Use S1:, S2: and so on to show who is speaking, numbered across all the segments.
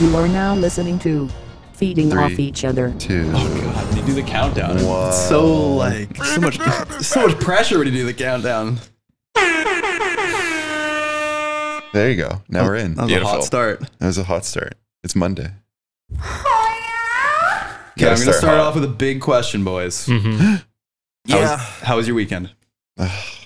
S1: You are now listening to Feeding
S2: Three.
S1: Off Each Other.
S2: Two.
S3: God, when you do the countdown,
S2: Wow.
S3: it's so like so much so much pressure when you do the countdown.
S2: There you go. Now we're in.
S3: That was a hot start.
S2: That was a hot start. It's Monday.
S3: Okay, I'm gonna
S2: start
S3: start off with a big question, boys.
S4: Mm-hmm.
S3: How was, how was your weekend?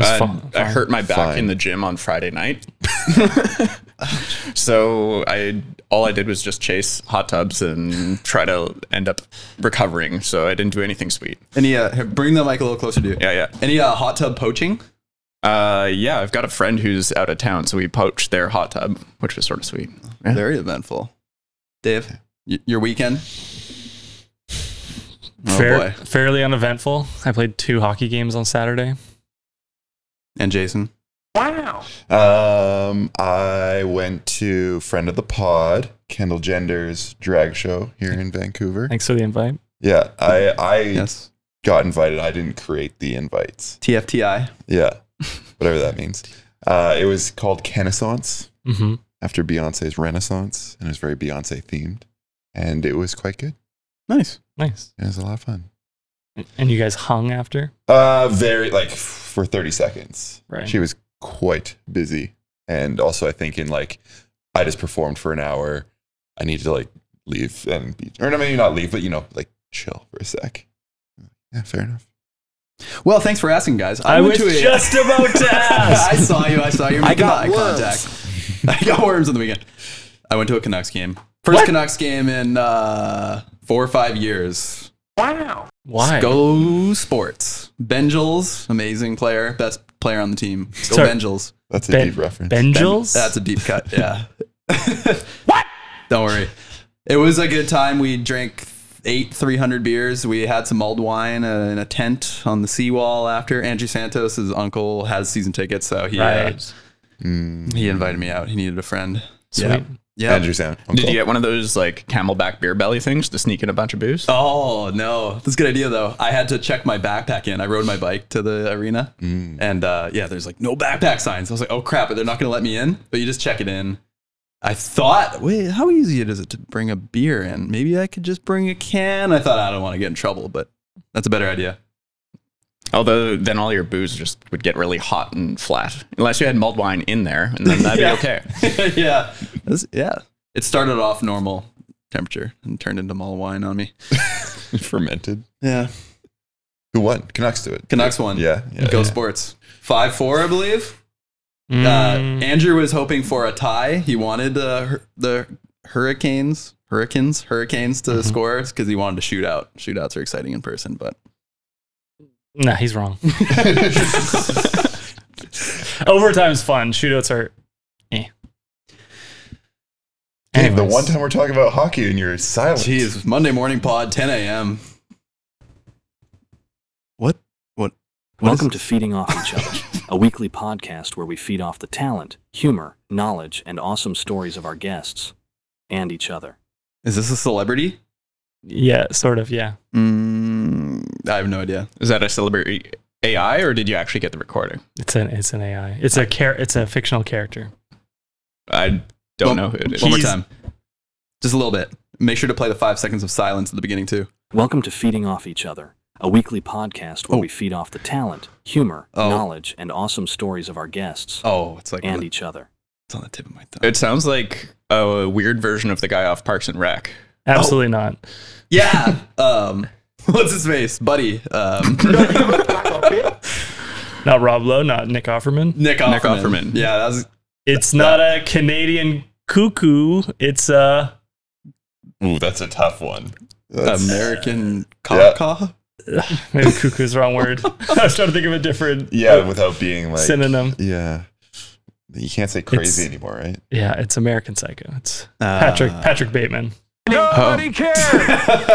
S4: I, I hurt my back
S2: Fine.
S4: in the gym on Friday night. so I all I did was just chase hot tubs and try to end up recovering. So I didn't do anything sweet.
S3: Any uh, bring the mic a little closer to you.
S4: Yeah, yeah.
S3: Any uh, hot tub poaching?
S4: Uh, yeah, I've got a friend who's out of town, so we poached their hot tub, which was sort of sweet. Yeah.
S3: Very eventful. Dave, y- your weekend? Oh
S5: Fair,
S3: boy.
S5: fairly uneventful. I played two hockey games on Saturday.
S3: And Jason? Wow.
S2: Um, I went to friend of the pod, Kendall Gender's drag show here in Vancouver.
S5: Thanks for the invite.
S2: Yeah, I I
S3: Yes.
S2: got invited. I didn't create the invites.
S3: TFTI.
S2: Yeah, whatever that means. Uh, it was called Renaissance
S5: hmm
S2: after Beyonce's Renaissance, and it was very Beyonce themed, and it was quite good.
S3: Nice.
S5: Nice.
S2: It was a lot of fun.
S5: And you guys hung after?
S2: Uh, very like for thirty seconds.
S5: Right.
S2: She was quite busy, and also I think in like I just performed for an hour. I need to like leave and be, or no, maybe not leave, but you know, like chill for a sec. Yeah, fair enough.
S3: Well, thanks for asking, guys.
S5: I,
S3: went
S5: was
S3: to a-
S5: just about to ask.
S3: I saw you. I saw you.
S2: I got
S3: eye
S2: worms.
S3: contact. I got worms on the weekend. I went to a Canucks game. First Canucks game in uh, four or five years.
S5: Why?
S3: Go Sports. Benjels, amazing player, best player on the team. Go
S5: Sorry.
S3: Benjels.
S2: That's a
S5: Ben-
S2: deep reference.
S5: Benjels?
S3: That's a deep cut. Yeah. what? Don't worry. It was a good time. We drank eight 300 beers. We had some mulled wine uh, in a tent on the seawall after. Andrew Santos, his uncle, has season tickets, so he uh,
S5: right.
S2: Mm,
S3: he invited me out. He needed a friend.
S5: Sweet.
S3: Yeah. Yeah.
S2: Andrew Sam.
S4: Did you get one of those like camelback beer belly things to sneak in a bunch of booze?
S3: Oh no, that's a good idea though. I had to check my backpack in. I rode my bike to the arena, and uh, yeah, there's like no backpack signs. I was like, oh crap, they're not gonna let me in. But you just check it in. I thought, wait, how easy is it to bring a beer in? Maybe I could just bring a can. I thought I don't want to get in trouble, but that's a better idea.
S4: Although then all your booze just would get really hot and flat, unless you had mulled wine in there, and then that'd
S3: Yeah.
S4: be okay.
S3: yeah, That's- yeah. It started off normal temperature and turned into mulled wine on me.
S2: fermented?
S3: Yeah,
S2: Who won? Canucks do it.
S3: Canucks won.
S2: Yeah, yeah.
S3: Go Sports. Five four, I believe. Uh,
S5: Mm,
S3: Andrew was hoping for a tie. He wanted uh, hur- the Hurricanes, Hurricanes, Hurricanes to score because he wanted to shoot out. Shootouts are exciting in person, but
S5: nah, he's wrong. Overtime's fun. Shootouts are eh.
S2: Dave, the
S5: Anyways.
S2: one time we're talking about hockey and you're silent.
S3: jeez, Monday morning pod, 10 a.m. What? What? what
S6: Welcome
S3: is-
S6: to Feeding Off Each Other, a weekly podcast where we feed off the talent, humor, knowledge, and awesome stories of our guests and each other.
S3: Is this a celebrity?
S5: Yeah, sort of, yeah.
S3: Mm, I have no idea.
S4: Is that a celebrity AI, or did you actually get the recording?
S5: It's an it's an AI. It's a char- it's a fictional character.
S4: I don't
S3: One-
S4: know who it is.
S3: One more time. Just a little bit. Make sure to play the five seconds of silence at the beginning too.
S6: Welcome to Feeding Off Each Other, a weekly podcast where
S3: Oh.
S6: we feed off the talent, humor,
S3: Oh.
S6: knowledge, and awesome stories of our guests
S3: Oh, it's like
S6: and
S3: the,
S6: each other.
S3: it's on the tip of my tongue.
S4: It sounds like a weird version of the guy off Parks and Rec.
S5: Absolutely not.
S3: Yeah. um, what's his face? Buddy. Um,
S5: Not Rob Lowe, not Nick Offerman.
S3: Nick Offerman.
S4: Nick Offerman.
S3: Yeah, that was
S5: It's not a Canadian cuckoo. It's a.
S2: Ooh, that's a tough one. That's-
S3: American
S2: Yeah.
S3: caw
S5: maybe cuckoo is the wrong word. I was trying to think of a different
S2: yeah, without being like
S5: synonym.
S2: Yeah. You can't say crazy
S5: It's-
S2: anymore, right?
S5: Yeah, it's American Psycho. It's
S3: Uh,
S5: Patrick Patrick Bateman.
S4: Nobody cares.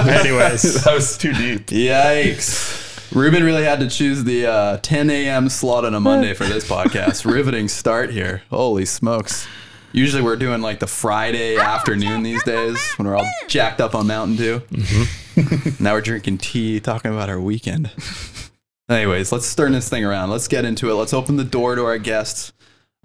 S5: Anyways,
S2: that was too deep.
S3: Yikes. Reuben really had to choose the uh, 10 a.m. slot on a Monday for this podcast. Riveting start here. Holy smokes. Usually we're doing like the Friday afternoon these days when we're all jacked up on Mountain Dew. now we're drinking tea, talking about our weekend. Anyways, let's turn this thing around. Let's get into it. Let's open the door to our guests.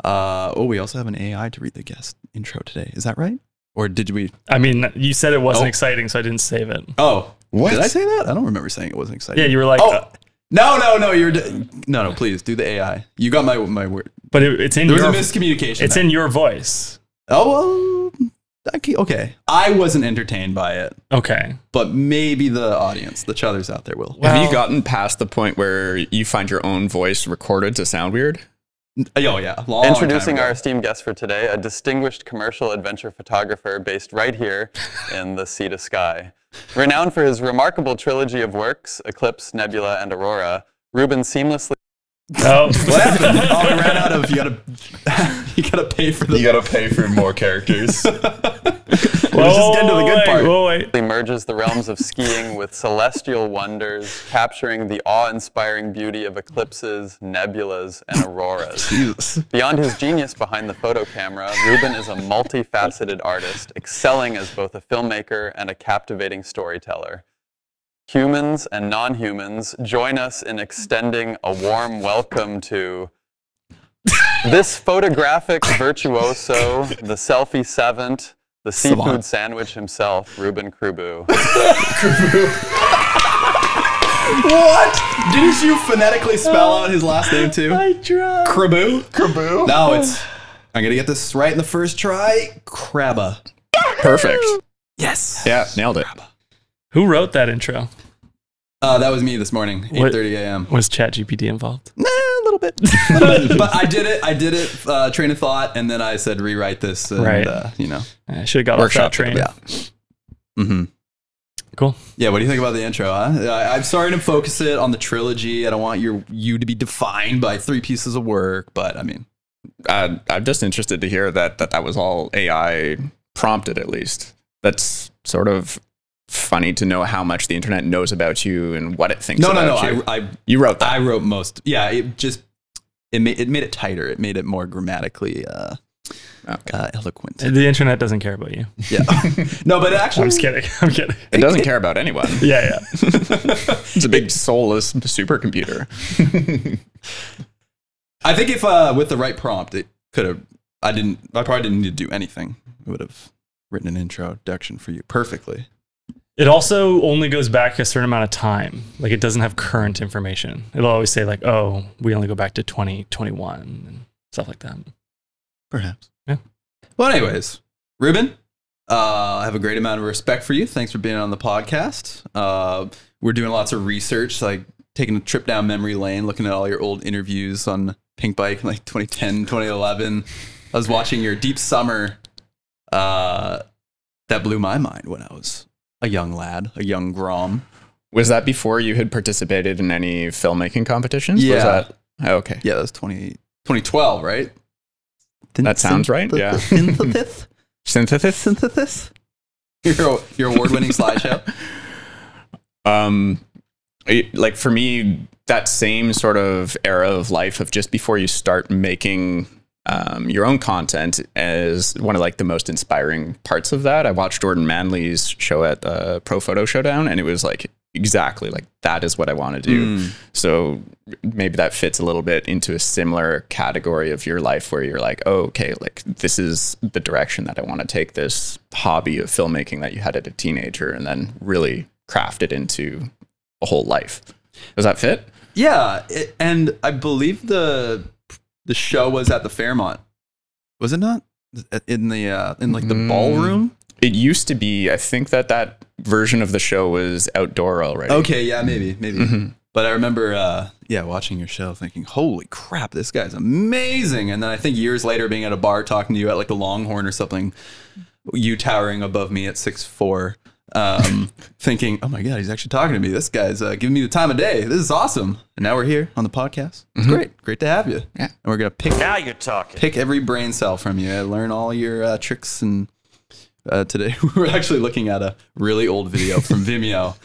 S3: Uh, oh, we also have an AI to read the guest intro today. Is that right? Or did we?
S5: I mean, you said it wasn't
S3: Oh.
S5: exciting, so I didn't save it.
S3: Oh,
S2: What?
S3: Did I say that? I don't remember saying it wasn't exciting.
S5: Yeah, you were like,
S3: Oh.
S5: uh,
S3: No, no, no. You're d- no, no. Please do the AI. You got my my word.
S5: but it, it's in
S3: There was
S5: your
S3: a miscommunication.
S5: it's
S3: there.
S5: in your voice.
S3: Oh well. Okay, okay. I wasn't entertained by it,
S5: Okay.
S3: but maybe the audience, the chuthers out there, will.
S4: Have
S5: Well-
S4: you gotten past the point where you find your own voice recorded to sound weird?
S3: Oh yeah. Long
S7: Introducing
S3: time
S7: our esteemed guest for today, a distinguished commercial adventure photographer based right here in the Sea to Sky. Renowned for his remarkable trilogy of works, Eclipse, Nebula, and Aurora, Reuben seamlessly
S5: Oh,
S3: What happened? oh, we ran out of. You gotta. you gotta pay for the.
S2: You gotta pay for more characters.
S3: Let's just get into the good
S5: wait,
S3: part.
S5: whoa, wait.
S7: merges the realms of skiing with celestial wonders, capturing the awe-inspiring beauty of eclipses, nebulas, and auroras.
S3: Jesus.
S7: Beyond his genius behind the photo camera, Reuben is a multifaceted artist, excelling as both a filmmaker and a captivating storyteller. Humans and non humans, join us in extending a warm welcome to this photographic virtuoso, the selfie savant, the seafood
S3: Savant.
S7: sandwich himself, Reuben Krubu.
S3: What? Didn't you phonetically spell out his last name too?
S5: I tried.
S3: Krabu.
S2: Krabu.
S3: No, it's. I'm gonna get this right in the first try. Krabba.
S4: Perfect.
S3: Yes.
S4: Yeah, nailed it.
S5: Who wrote that intro?
S3: Uh, that was me this morning,
S5: What-
S3: 8:30 a.m.
S5: Was ChatGPT involved?
S3: Nah, a little bit. but I did it. I did it. Uh, train of thought, and then I said rewrite this. And,
S5: Right.
S3: Uh, you know.
S5: I should have got
S4: Workshop
S5: off that train.
S3: Yeah. Mm-hmm.
S5: Cool.
S3: Yeah. What do you think about the intro? Huh? I, I'm sorry to focus it on the trilogy. I don't want your you to be defined by three pieces of work, but I mean,
S4: Uh, I'm just interested to hear that, that that was all AI prompted, at least. That's sort of funny to know how much the internet knows about you and what it thinks
S3: about. no, no,
S4: no. you.
S3: I, I
S4: you wrote that.
S3: I wrote most. Yeah, it just it made it made it tighter. It made it more grammatically uh,
S4: Okay.
S3: uh, eloquent.
S5: The internet doesn't care about you.
S3: Yeah. no, but actually,
S5: I'm just kidding. I'm kidding.
S4: It doesn't care about anyone.
S5: Yeah, yeah.
S4: It's a big soulless supercomputer.
S3: I think if uh, with the right prompt, it could have. I didn't. I probably didn't need to do anything. It would have written an introduction for you perfectly.
S5: It also only goes back a certain amount of time. Like it doesn't have current information. It'll always say like, "Oh, we only go back to 2021 and stuff like that."
S3: Perhaps.
S5: Yeah.
S3: Well, anyways, Reuben, uh, I have a great amount of respect for you. Thanks for being on the podcast. Uh, we're doing lots of research, like taking a trip down memory lane, looking at all your old interviews on Pinkbike in like 2010, 2011. I was watching your Deep Summer. Uh, that blew my mind when I was a young lad, a young Grom.
S4: Was that before you had participated in any filmmaking competitions? Was
S3: Yeah.
S4: that, oh, okay.
S3: Yeah, that was 20, 2012, right?
S4: That sounds right, yeah.
S3: Synthesis?
S4: Synthesis?
S3: Synthesis? Your, your award-winning slideshow?
S4: Um, it- like for me, that same sort of era of life of just before you start making um, your own content as one of like the most inspiring parts of that. I watched Jordan Manley's show at uh, Pro Photo Showdown, and it was like exactly like that is what I want to do.
S3: Mm.
S4: So maybe that fits a little bit into a similar category of your life where you're like, oh, okay, like this is the direction that I want to take this hobby of filmmaking that you had as a teenager and then really craft it into a whole life. Does that fit?
S3: Yeah, it, and I believe the the show was at the Fairmont. Was it not in the uh, in like the
S4: Mm.
S3: ballroom?
S4: It used to be, I think that that version of the show was outdoor already.
S3: Okay, yeah, maybe, maybe.
S4: Mhm.
S3: But I remember, uh, yeah, watching your show, thinking, "Holy crap, this guy's amazing!" And then I think years later, being at a bar talking to you at like the Longhorn or something, you towering above me at six four, um, thinking, "Oh my god, he's actually talking to me. This guy's uh, giving me the time of day. This is awesome." And now we're here on the podcast. It's great, great to have you.
S4: Yeah.
S3: and we're gonna pick
S8: Now you're talking.
S3: pick every brain cell from you. I learn all your uh, tricks. And uh, today we're actually looking at a really old video from Vimeo.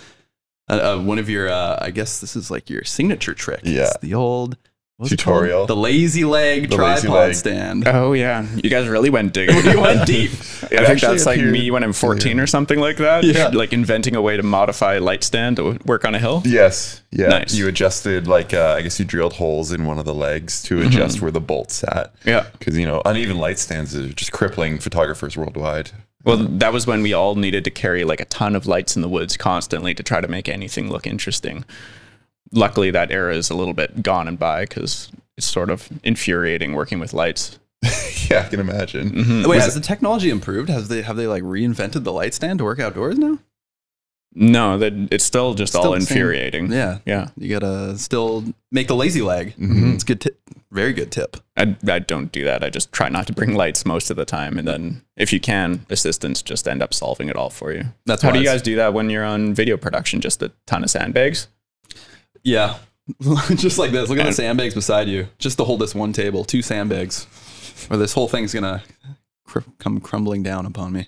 S3: Uh, uh, one of your, uh, I guess this is like your signature trick.
S2: Yeah.
S3: It's the old what's it called?
S2: Tutorial.
S3: the lazy leg
S2: The
S3: tripod
S2: lazy leg.
S3: stand.
S4: Oh yeah, you guys really went digging.
S3: you went deep.
S4: I think
S2: actually
S4: that's like me when I'm 14 or something like that.
S3: Yeah.
S4: Like inventing a way to modify a light stand to work on a hill.
S2: Yes. Yeah.
S4: Nice.
S2: You adjusted like uh, I guess you drilled holes in one of the legs to adjust where the bolt sat.
S4: Yeah.
S2: Because you know uneven light stands are just crippling photographers worldwide.
S4: Well, that was when we all needed to carry like a ton of lights in the woods constantly to try to make anything look interesting. Luckily, that era is a little bit gone and by because it's sort of infuriating working with lights.
S2: yeah, I can imagine.
S4: Mhm.
S3: Wait,
S2: Was
S3: has the technology improved? Has they have they like reinvented the light stand to work outdoors now?
S4: No, that it's still just
S3: Still
S4: all
S3: the same.
S4: infuriating.
S3: Yeah,
S4: Yeah.
S3: you gotta still make the lazy leg.
S2: Mhm.
S3: It's a good tip. Very good tip.
S4: I, I don't do that. I just try not to bring lights most of the time. And then if you can, assistants just end up solving it all for you.
S3: That's
S4: How do you guys do that when you're on video production? Just a ton of sandbags?
S3: Yeah, just like this. Look at the sandbags beside you. Just to hold this one table, two sandbags, or this whole thing's gonna cr- come crumbling down upon me.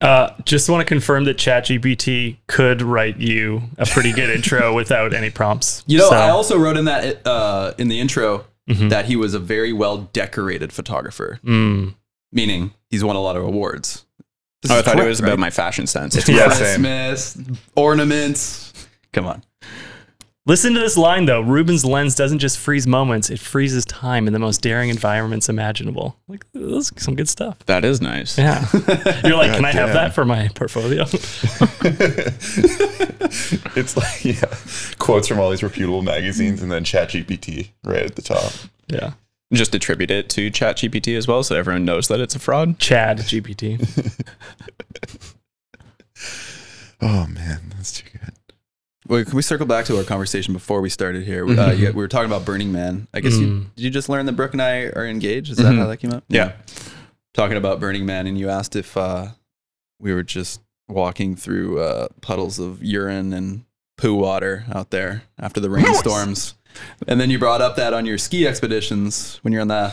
S5: Uh, just want to confirm that ChatGPT could write you a pretty good intro without any prompts.
S3: You know,
S5: So-
S3: I also wrote in that uh, in the intro
S5: Mhm.
S3: that he was a very well decorated photographer,
S5: Mm.
S3: meaning he's won a lot of awards. This
S4: Oh, I
S3: is
S4: thought it
S3: correct,
S4: was
S3: right?
S4: about my fashion sense.
S5: Yeah,
S2: same.
S3: Christmas ornaments. Come on.
S5: Listen to this line though. Reuben's lens doesn't just freeze moments; it freezes time in the most daring environments imaginable. Like, this is some good stuff.
S4: that is nice.
S5: Yeah, you're like, can I have that for my portfolio?
S2: it's like yeah, quotes from all these reputable magazines, and then ChatGPT right at the top.
S5: yeah,
S4: Just attribute it to ChatGPT as well so everyone knows that it's a fraud.
S5: Chad GPT.
S2: Oh man, that's too good.
S3: Wait, can we circle back to our conversation before we started here? Uh, yeah, we were talking about Burning Man. I guess you,
S5: Mm.
S3: did you just learn that Brooke and I are engaged? Is that
S4: Mhm.
S3: how that came up?
S4: Yeah.
S3: Talking about Burning Man, and you asked if uh, we were just walking through uh, puddles of urine and poo water out there after the rainstorms. And then you brought up that on your ski expeditions when you're on the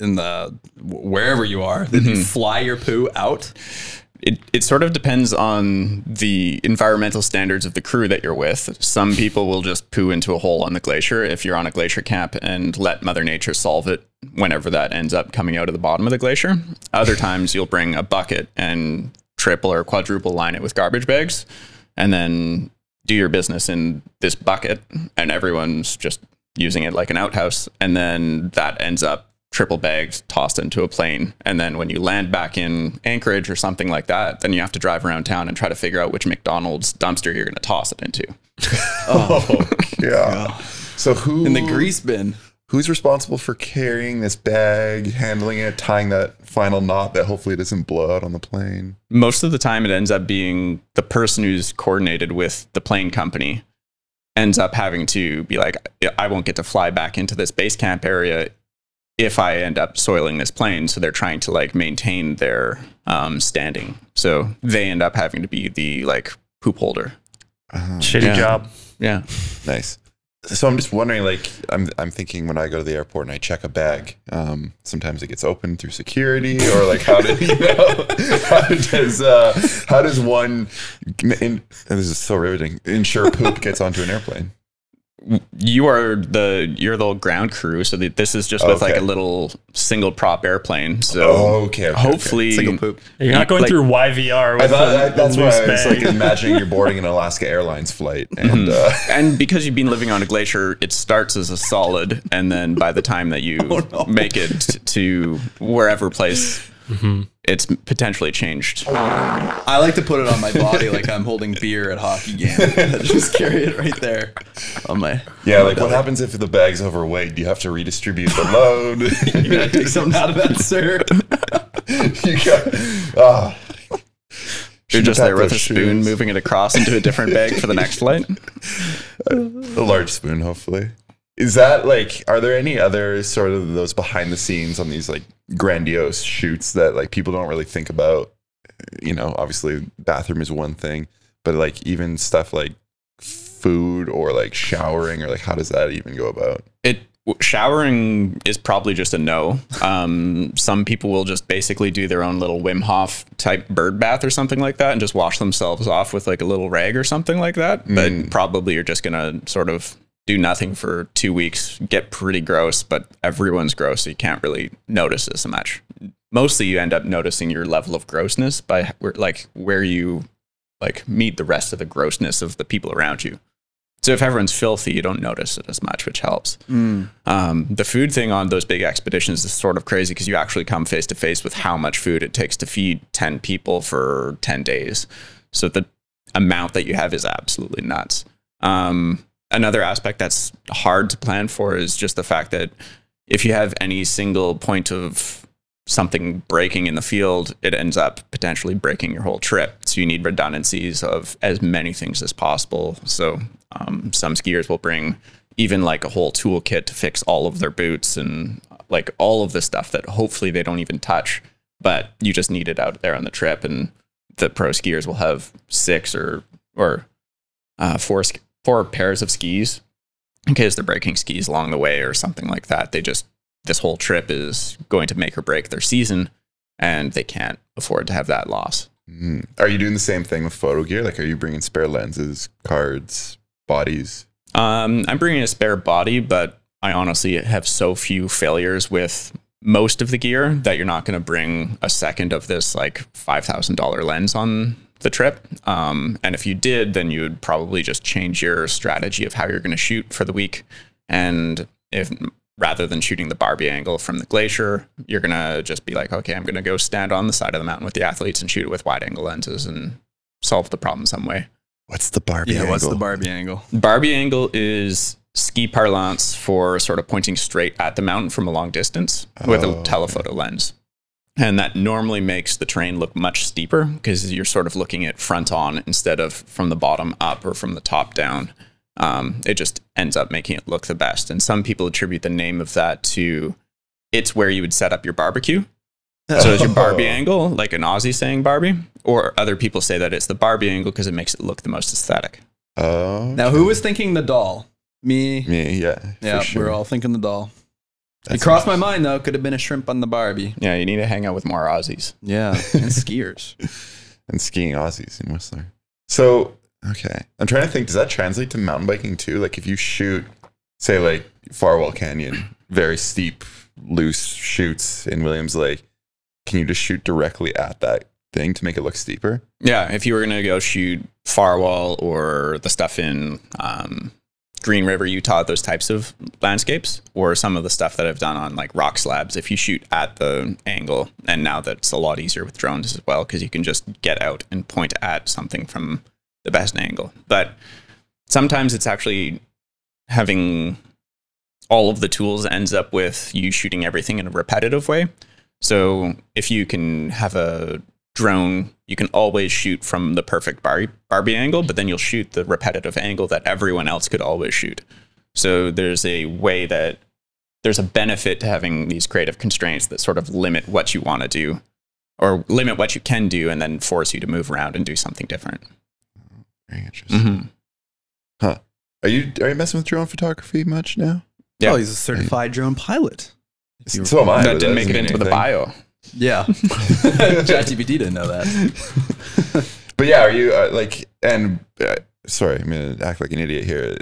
S3: in the wherever you are, that you fly your poo out.
S4: It, it sort of depends on the environmental standards of the crew that you're with. Some people will just poo into a hole on the glacier if you're on a glacier camp and let Mother Nature solve it whenever that ends up coming out of the bottom of the glacier. Other times you'll bring a bucket and triple or quadruple line it with garbage bags and then do your business in this bucket and everyone's just using it like an outhouse and then that ends up triple bagged tossed into a plane and then when you land back in anchorage or something like that then you have to drive around town and try to figure out which mcdonald's dumpster you're going to toss it into
S2: Oh, oh yeah. So who
S3: In the grease bin.
S2: Who's responsible for carrying this bag, handling it, tying that final knot that hopefully doesn't blow out on the plane?
S4: most of the time it ends up being the person who's coordinated with the plane company ends up having to be like i won't get to fly back into this base camp area if i end up soiling this plane so they're trying to like maintain their um, standing so they end up having to be the like poop holder
S2: Uh,
S5: Shitty
S4: Yeah.
S5: job.
S4: yeah
S2: nice. So I'm just wondering, like, I'm I'm thinking when I go to the airport and I check a bag, um, sometimes it gets opened through security, or like, how did you know? How does uh, how does one? In, and this is so riveting. Ensure poop gets onto an airplane.
S4: You are the you're the ground crew so that this is just with like a little single prop airplane so
S2: okay, okay, okay.
S4: hopefully
S3: Single poop.
S5: You're not going
S4: Like-
S5: through YVR with
S2: I thought
S5: a,
S2: that, that's why
S5: loose
S2: I was
S5: bag.
S2: like imagining you're boarding an Alaska Airlines flight, and
S4: Mhm.
S2: uh,
S4: and because you've been living on a glacier, it starts as a solid, and then by the time that you
S3: no.
S4: make it t- to wherever place,
S5: Mhm.
S4: it's potentially changed.
S3: I like to put it on my body like I'm holding beer at hockey game. Just carry it right there on my.
S2: yeah, like what happens if the bag's overweight? Do you have to redistribute the load?
S3: You gotta take something out of that, sir.
S2: you got, ah.
S4: You're just there with a
S2: those
S4: spoon,
S2: shoes.
S4: moving it across into a different bag for the next flight.
S2: a large spoon, hopefully. Is that like? Are there any other sort of those behind the scenes on these like grandiose shoots that like people don't really think about? You know, obviously bathroom is one thing, but like even stuff like food or like showering or like how does that even go about?
S4: It showering is probably just a no. Um, some people will just basically do their own little Wim Hof type bird bath or something like that, and just wash themselves off with like a little rag or something like that. But
S2: Mm.
S4: probably you're just gonna sort of do nothing for two weeks, get pretty gross, but everyone's gross, so you can't really notice so much. Mostly, you end up noticing your level of grossness by where, like where you like meet the rest of the grossness of the people around you. So if everyone's filthy, you don't notice it as much, which helps. Um, the food thing on those big expeditions is sort of crazy because you actually come face to face with how much food it takes to feed 10 people for 10 days. So the amount that you have is absolutely nuts. Um, another aspect that's hard to plan for is just the fact that if you have any single point of something breaking in the field, it ends up potentially breaking your whole trip. So you need redundancies of as many things as possible. So um, some skiers will bring even like a whole toolkit to fix all of their boots and like all of the stuff that hopefully they don't even touch, but you just need it out there on the trip. And the pro skiers will have six or or uh, four four pairs of skis in case they're breaking skis along the way or something like that. They just this whole trip is going to make or break their season, and they can't afford to have that loss.
S2: Mm. Are you doing the same thing with photo gear? Like, are you bringing spare lenses, cards, bodies?
S4: Um, I'm bringing a spare body, but I honestly have so few failures with most of the gear that you're not going to bring a second of this like five thousand dollar lens on the trip. Um, and if you did, then you would probably just change your strategy of how you're going to shoot for the week. And if rather than shooting the Barbie angle from the glacier, you're going to just be like, okay, I'm going to go stand on the side of the mountain with the athletes and shoot it with wide angle lenses and solve the problem some way.
S2: What's the Barbie angle?
S3: Yeah, what's the? Barbie angle?
S4: Barbie angle is ski parlance for sort of pointing straight at the mountain from a long distance with
S2: Oh,
S4: a
S2: okay.
S4: telephoto lens. And that normally makes the terrain look much steeper because you're sort of looking at front on instead of from the bottom up or from the top down. Um, it just ends up making it look the best. And some people attribute the name of that to it's where you would set up your barbecue. So it's your Barbie angle, like an Aussie saying Barbie, or other people say that it's the Barbie angle because it makes it look the most aesthetic.
S2: Oh,
S3: Now, who was thinking the doll? Me.
S2: me? Yeah,
S3: Yeah,
S2: sure.
S3: we're all thinking the doll.
S2: That's
S3: it crossed my mind though. Could have been a shrimp on the Barbie.
S4: Yeah, you need to hang out with more Aussies.
S3: Yeah, and skiers.
S2: and skiing Aussies in Whistler. So, okay. I'm trying to think, does that translate to mountain biking too? Like if you shoot, say like Farwell Canyon, very steep, loose shoots in Williams Lake, can you just shoot directly at that thing to make it look steeper?
S4: Yeah, if you were gonna go shoot Farwell or the stuff in um, Green River, Utah, those types of landscapes, or some of the stuff that I've done on like rock slabs, if you shoot at the angle, and now that's a lot easier with drones as well because you can just get out and point at something from the best angle. But sometimes it's actually having all of the tools ends up with you shooting everything in a repetitive way. So if you can have a drone, you can always shoot from the perfect Barbie, Barbie angle, but then you'll shoot the repetitive angle that everyone else could always shoot. So there's a way that there's a benefit to having these creative constraints that sort of limit what you want to do or limit what you can do and then force you to move around and do something different.
S2: Very interesting.
S4: Mm-hmm.
S2: Are you are you messing with drone photography much now?
S4: Yeah.
S3: Oh, he's a certified drone pilot. If you were-
S2: So am I.
S4: that didn't make it into
S2: mean
S4: the bio.
S3: Yeah. ChatGPT didn't know that.
S2: But yeah, are you uh, like and uh, sorry, I'm gonna act like an idiot here.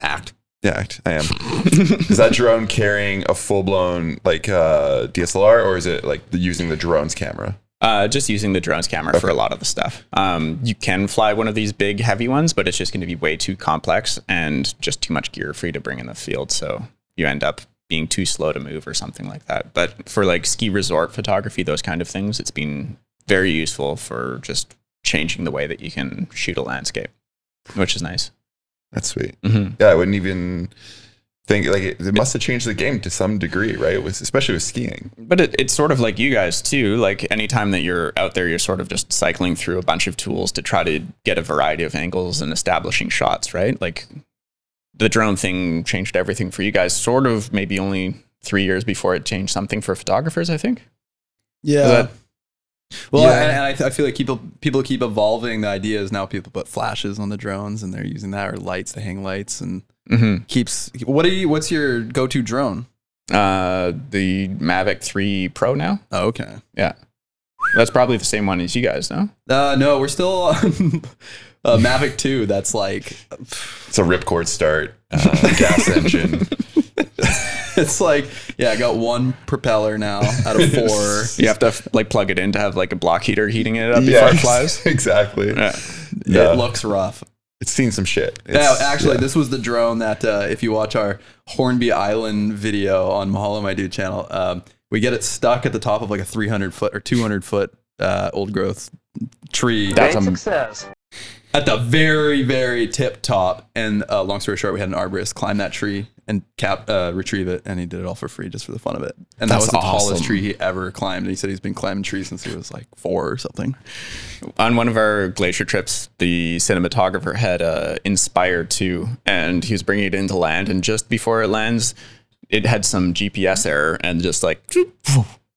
S3: Act.
S2: Yeah, act. I am. is that drone carrying a full blown like uh, DSLR or is it like the, using the drone's camera?
S4: Uh, just using the drone's camera for a lot of the stuff. Um, you can fly one of these big, heavy ones, but it's just going to be way too complex and just too much gear for you to bring in the field. So you end up being too slow to move or something like that. But for like ski resort photography, those kind of things, it's been very useful for just changing the way that you can shoot a landscape, which is nice.
S2: That's sweet.
S4: Mm-hmm.
S2: Yeah, I wouldn't even think like it, it must have changed the game to some degree, right? With, especially with skiing.
S4: But it, it's sort of like you guys too. Like anytime that you're out there, you're sort of just cycling through a bunch of tools to try to get a variety of angles and establishing shots, right? Like the drone thing changed everything for you guys, sort of maybe only three years before it changed something for photographers, I think.
S3: Yeah.
S4: that-
S3: well,
S2: Yeah.
S3: and, and I, th- I feel like people people keep evolving the ideas. Now people put flashes on the drones, and they're using that or lights to hang lights, and
S4: Mm-hmm.
S3: keeps. What are you? What's your go to drone?
S4: Uh, the Mavic 3 Pro now.
S3: Oh, okay.
S4: Yeah. That's probably the same one as you guys, no?
S3: Uh, no, we're still on uh, Mavic Two. That's like
S2: It's a ripcord start, uh, gas engine.
S3: it's like yeah, I got one propeller now out of four.
S4: You have to like plug it in to have like a block heater heating it up before it flies.
S2: exactly.
S4: Yeah.
S2: Yeah.
S3: It looks rough.
S2: it's seen some shit.
S3: Yeah,
S2: It's-
S3: actually,
S2: yeah.
S3: this was the drone that uh, if you watch our Hornby Island video on Mahalo My Dude channel, um, we get it stuck at the top of like a 300 foot or 200 foot uh, old growth tree.
S4: That's a,
S8: success.
S3: At the very, very tip top. And uh, long story short, we had an arborist climb that tree and cap uh, retrieve it, and he did it all for free just for the fun of it. And that was the tallest tree he ever climbed. And he said he's been climbing trees since he was like four or something.
S4: on one of our glacier trips, the cinematographer had uh, Inspire 2, and he was bringing it into land. And just before it lands, it had some GPS error and just like,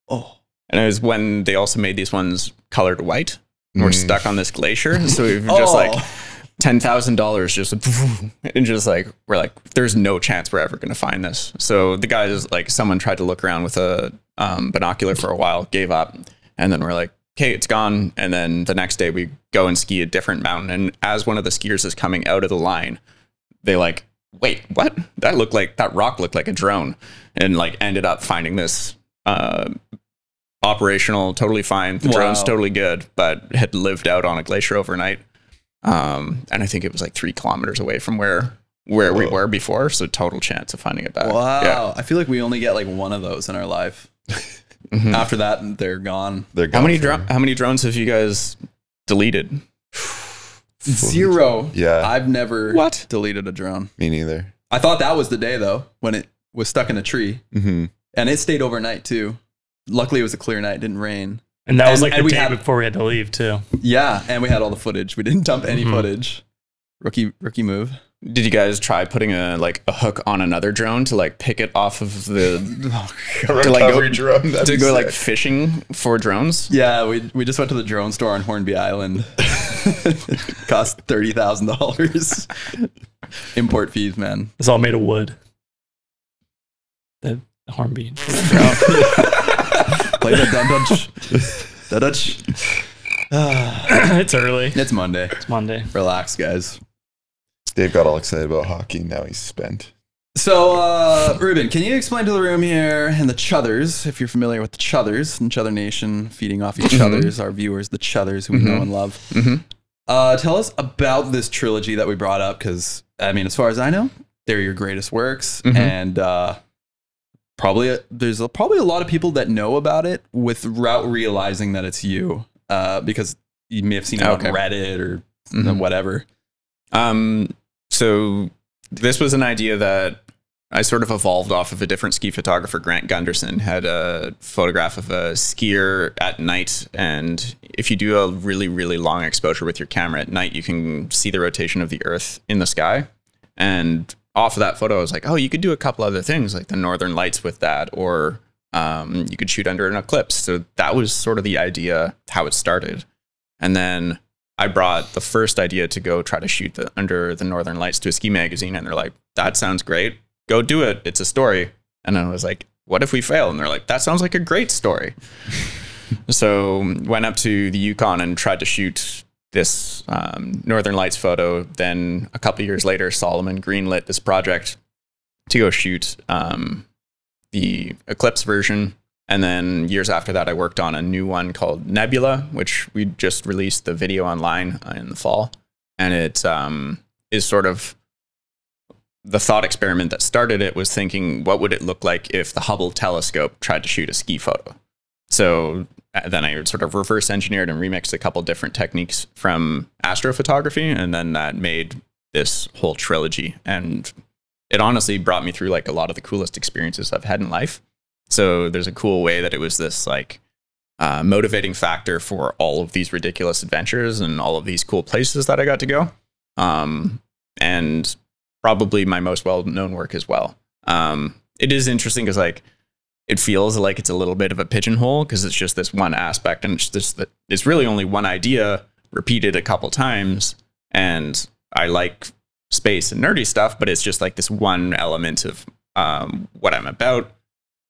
S3: Oh,
S4: and it was when they also made these ones colored white. And we're
S2: Mm.
S4: stuck on this glacier, so we were just like
S3: Oh.
S4: ten thousand dollars, just and just like we're like, there's no chance we're ever gonna find this. So the guys like someone tried to look around with a um, binocular for a while, gave up, and then we're like, okay, it's gone. And then the next day we go and ski a different mountain, and as one of the skiers is coming out of the line, they like, wait, what? That looked like that rock looked like a drone, and like ended up finding this. Uh, operational, totally fine. The drone's totally good, but had lived out on a glacier overnight. Um, and I think it was like three kilometers away from where where we were before. So total chance of finding it back.
S3: wow.
S4: Yeah.
S3: I feel like we only get like one of those in our life.
S4: Mhm.
S3: After that, they're gone.
S2: They're gone.
S4: How many
S2: for-
S4: dro- how many drones have you guys deleted?
S3: Zero.
S2: Yeah.
S3: I've never
S4: What?
S3: deleted a drone.
S2: Me neither.
S3: I thought that was the day though when it was stuck in a tree,
S2: hmm
S3: and it stayed overnight too. Luckily, it was a clear night; didn't rain.
S5: And that was like the
S3: we
S5: day
S3: had-
S5: before we had to leave too.
S3: Yeah, and we had all the footage. We didn't dump any
S5: Mhm.
S3: footage. Rookie, rookie move.
S4: Did you guys try putting a like a hook on another drone to like pick it off of the
S2: A
S4: To, like,
S2: recovery
S4: go-
S2: drone. that'd
S4: to
S2: be
S4: go like fishing for drones?
S3: Yeah, we we just went to the drone store on Hornby Island. Cost thirty thousand dollars. Import fees, man.
S5: It's all made of wood. The Hornby.
S3: Play the dun dutch. Dun dutch.
S5: it's early.
S3: It's Monday.
S5: It's Monday.
S3: Relax, guys.
S2: Dave got all excited about hockey. Now he's spent.
S3: So, uh, Reuben, can you explain to the room here and the Chuthers, if you're familiar with the Chuthers and Chuther Nation, feeding off each others, our viewers, the Chuthers who we know and love.
S4: Mhm.
S3: Uh, tell us about this trilogy that we brought up, because I mean, as far as I know, they're your greatest works, and uh, probably there's a, probably a lot of people that know about it without realizing that it's you, uh, because you may have seen it
S4: Okay.
S3: on Reddit or
S4: Mhm.
S3: whatever.
S4: Um, so this was an idea that I sort of evolved off of a different ski photographer, Grant Gunderson, had a photograph of a skier at night. And if you do a really, really long exposure with your camera at night, you can see the rotation of the earth in the sky. And off of that photo, I was like, oh, you could do a couple other things like the northern lights with that, or um, you could shoot under an eclipse. So that was sort of the idea, how it started. And then I brought the first idea to go try to shoot the, under the northern lights to a ski magazine, and they're like, "That sounds great. Go do it. It's a story." And I was like, "What if we fail?" And they're like, "That sounds like a great story." so went up to the Yukon and tried to shoot this um, northern lights photo. Then a couple years later, Salomon greenlit this project to go shoot um, the eclipse version and then years after that, I worked on a new one called Nebula, which we just released the video online uh, in the fall. And it um, is sort of the thought experiment that started it was thinking, what would it look like if the Hubble telescope tried to shoot a ski photo? So then I sort of reverse engineered and remixed a couple different techniques from astrophotography. And then that made this whole trilogy. And it honestly brought me through like a lot of the coolest experiences I've had in life. So there's a cool way that it was this like uh, motivating factor for all of these ridiculous adventures and all of these cool places that I got to go. Um, and probably my most well known work as well. Um, it is interesting because like it feels like it's a little bit of a pigeonhole because it's just this one aspect and it's just that it's really only one idea repeated a couple times. And I like space and nerdy stuff, but it's just like this one element of um, what I'm about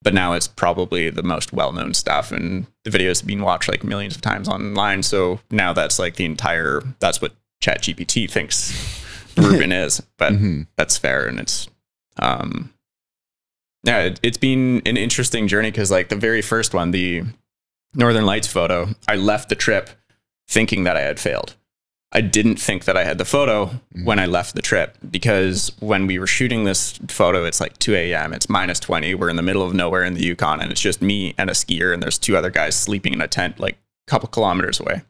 S4: but now it's probably the most well-known stuff and the videos have been watched like millions of times online so now that's like the entire that's what ChatGPT thinks Reuben is but
S2: Mhm.
S4: that's fair and it's um yeah it, it's been an interesting journey because like the very first one the northern lights photo i left the trip thinking that i had failed I didn't think that I had the photo
S2: Mm-hmm.
S4: when I left the trip because when we were shooting this photo, it's like 2 a.m. It's minus 20. We're in the middle of nowhere in the Yukon, and it's just me and a skier, and there's two other guys sleeping in a tent like a couple kilometers away.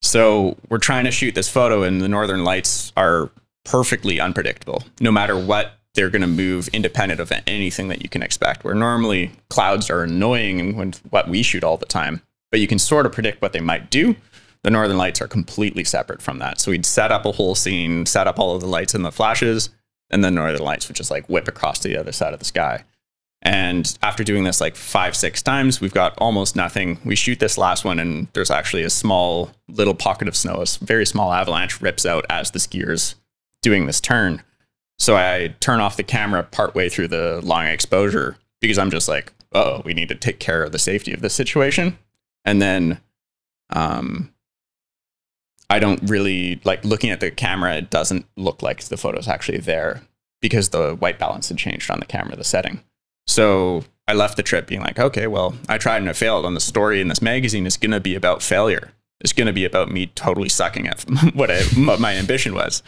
S4: So we're trying to shoot this photo, and the northern lights are perfectly unpredictable. No matter what, they're going to move independent of anything that you can expect. Where normally clouds are annoying when what we shoot all the time, but you can sort of predict what they might do. The northern lights are completely separate from that. So we'd set up a whole scene, set up all of the lights and the flashes, and then northern lights would just like whip across the other side of the sky. And after doing this like five, six times, we've got almost nothing. We shoot this last one, and there's actually a small little pocket of snow, a very small avalanche rips out as the skiers doing this turn. So I turn off the camera partway through the long exposure because I'm just like, oh, we need to take care of the safety of this situation. And then um, I don't really like looking at the camera, it doesn't look like the photo's actually there because the white balance had changed on the camera, the setting. So I left the trip being like, okay, well, I tried and I failed. And the story in this magazine is going to be about failure. It's going to be about me totally sucking at what, I, what my ambition was.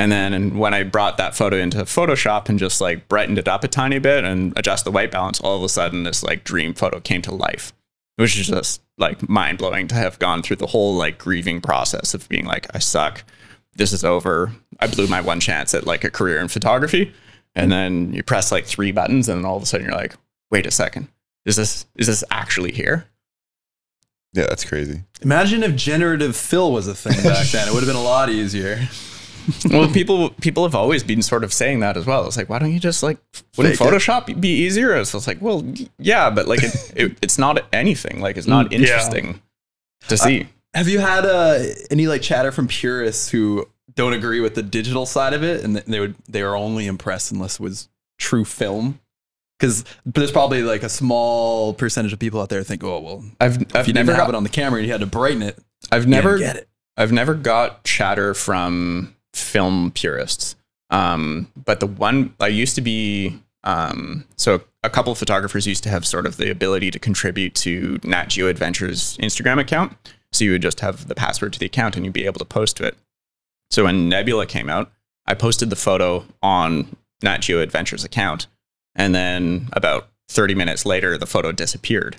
S4: And then and when I brought that photo into Photoshop and just like brightened it up a tiny bit and adjust the white balance, all of a sudden this like dream photo came to life, which is just like mind blowing to have gone through the whole like grieving process of being like, I suck. This is over. I blew my one chance at like a career in photography. And then you press like three buttons and then all of a sudden you're like, wait a second. Is this is this actually here?
S2: Yeah, that's crazy.
S3: Imagine if generative fill was a thing back then. It would have been a lot easier.
S4: Well, people people have always been sort of saying that as well. It's like, why don't you just like wouldn't
S2: Fake it.
S4: Photoshop be easier? So it's like, well, yeah, but like it, it, it's not anything. Like it's not
S5: yeah.
S4: interesting to see.
S3: Have you had uh, any like chatter from purists who don't agree with the digital side of it, and they would they were only impressed unless it was true film? Because there's probably like a small percentage of people out there think, oh well,
S4: I've
S3: if
S4: I've
S3: you
S4: never
S3: have
S4: got,
S3: it on the camera and you had to brighten it,
S4: I've never
S3: get it.
S4: I've never got chatter from film purists. Um, but the one I used to be, um, so a couple of photographers used to have sort of the ability to contribute to Nat Geo Adventures Instagram account. So you would just have the password to the account and you'd be able to post to it. So when Nebula came out, I posted the photo on Nat Geo Adventures account. And then about 30 minutes later, the photo disappeared.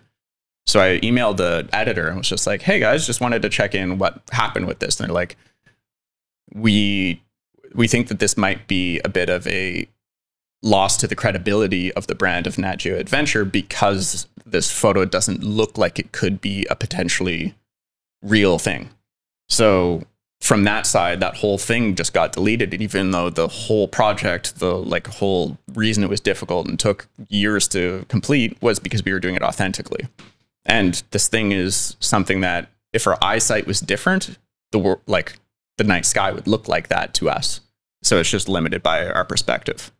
S4: So I emailed the editor and was just like, "Hey guys, just wanted to check in what happened with this." And they're like, "We we think that this might be a bit of a loss to the credibility of the brand of Nat Geo Adventure because this photo doesn't look like it could be a potentially real thing." So from that side, that whole thing just got deleted. And even though the whole project, the like whole reason it was difficult and took years to complete was because we were doing it authentically. And this thing is something that if our eyesight was different, the like the night sky would look like that to us. So it's just limited by our perspective.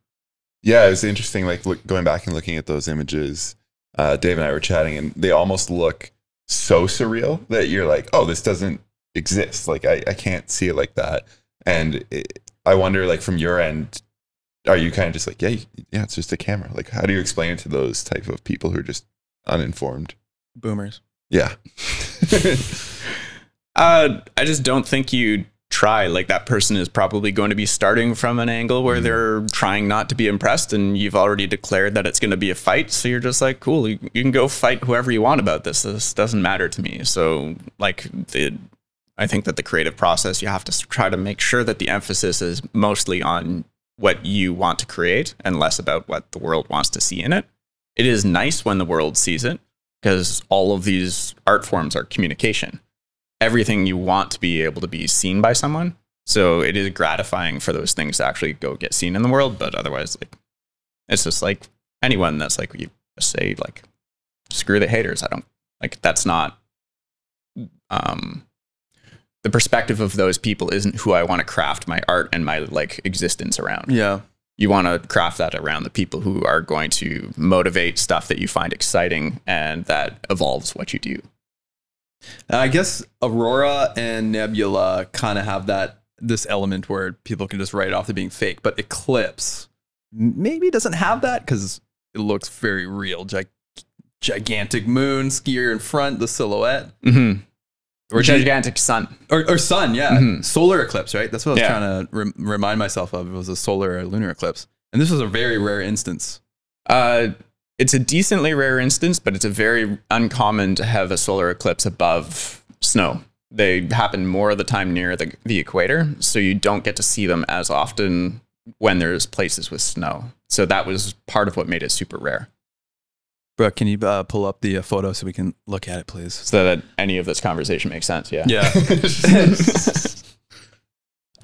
S2: Yeah, it was interesting. Like look, going back and looking at those images, uh, Dave and I were chatting, and they almost look so surreal that you're like, "Oh, this doesn't exist. Like, I, I can't see it like that." And it, I wonder, like, from your end, are you kind of just like, "Yeah, yeah, it's just a camera." Like, how do you explain it to those type of people who are just uninformed?
S3: Boomers.
S2: Yeah,
S4: Uh, I just don't think you try. Like that person is probably going to be starting from an angle where mm. they're trying not to be impressed, and you've already declared that it's going to be a fight. So you're just like, cool, you, you can go fight whoever you want about this. This doesn't matter to me. So like the. I think that the creative process, you have to try to make sure that the emphasis is mostly on what you want to create and less about what the world wants to see in it. It is nice when the world sees it because all of these art forms are communication everything you want to be able to be seen by someone. So it is gratifying for those things to actually go get seen in the world. But otherwise, like, it's just like anyone that's like, you say, like, screw the haters. I don't like that's not, um, the perspective of those people isn't who I want to craft my art and my like existence around
S3: Yeah.
S4: you want to craft that around the people who are going to motivate stuff that you find exciting and that evolves what you do.
S3: I guess Aurora and Nebula kind of have that this element where people can just write it off to being fake, but Eclipse maybe doesn't have that because it looks very real. Gig- gigantic moon, skier in front, the silhouette.
S4: Mm-hmm.
S3: or, gi-
S4: gigantic sun.
S3: or, or sun, yeah, solar eclipse, right? That's what I was
S4: Yeah.
S3: trying to rem- remind myself of. It was a solar or lunar eclipse, and this was a very rare instance.
S4: Uh, it's a decently rare instance, but it's a very uncommon to have a solar eclipse above snow. They happen more of the time near the, the equator, so you don't get to see them as often when there's places with snow. So that was part of what made it super rare.
S3: Brooke, can you uh, pull up the uh, photo so we can look at it, please?
S4: So that any of this conversation makes sense. Yeah.
S3: Yeah.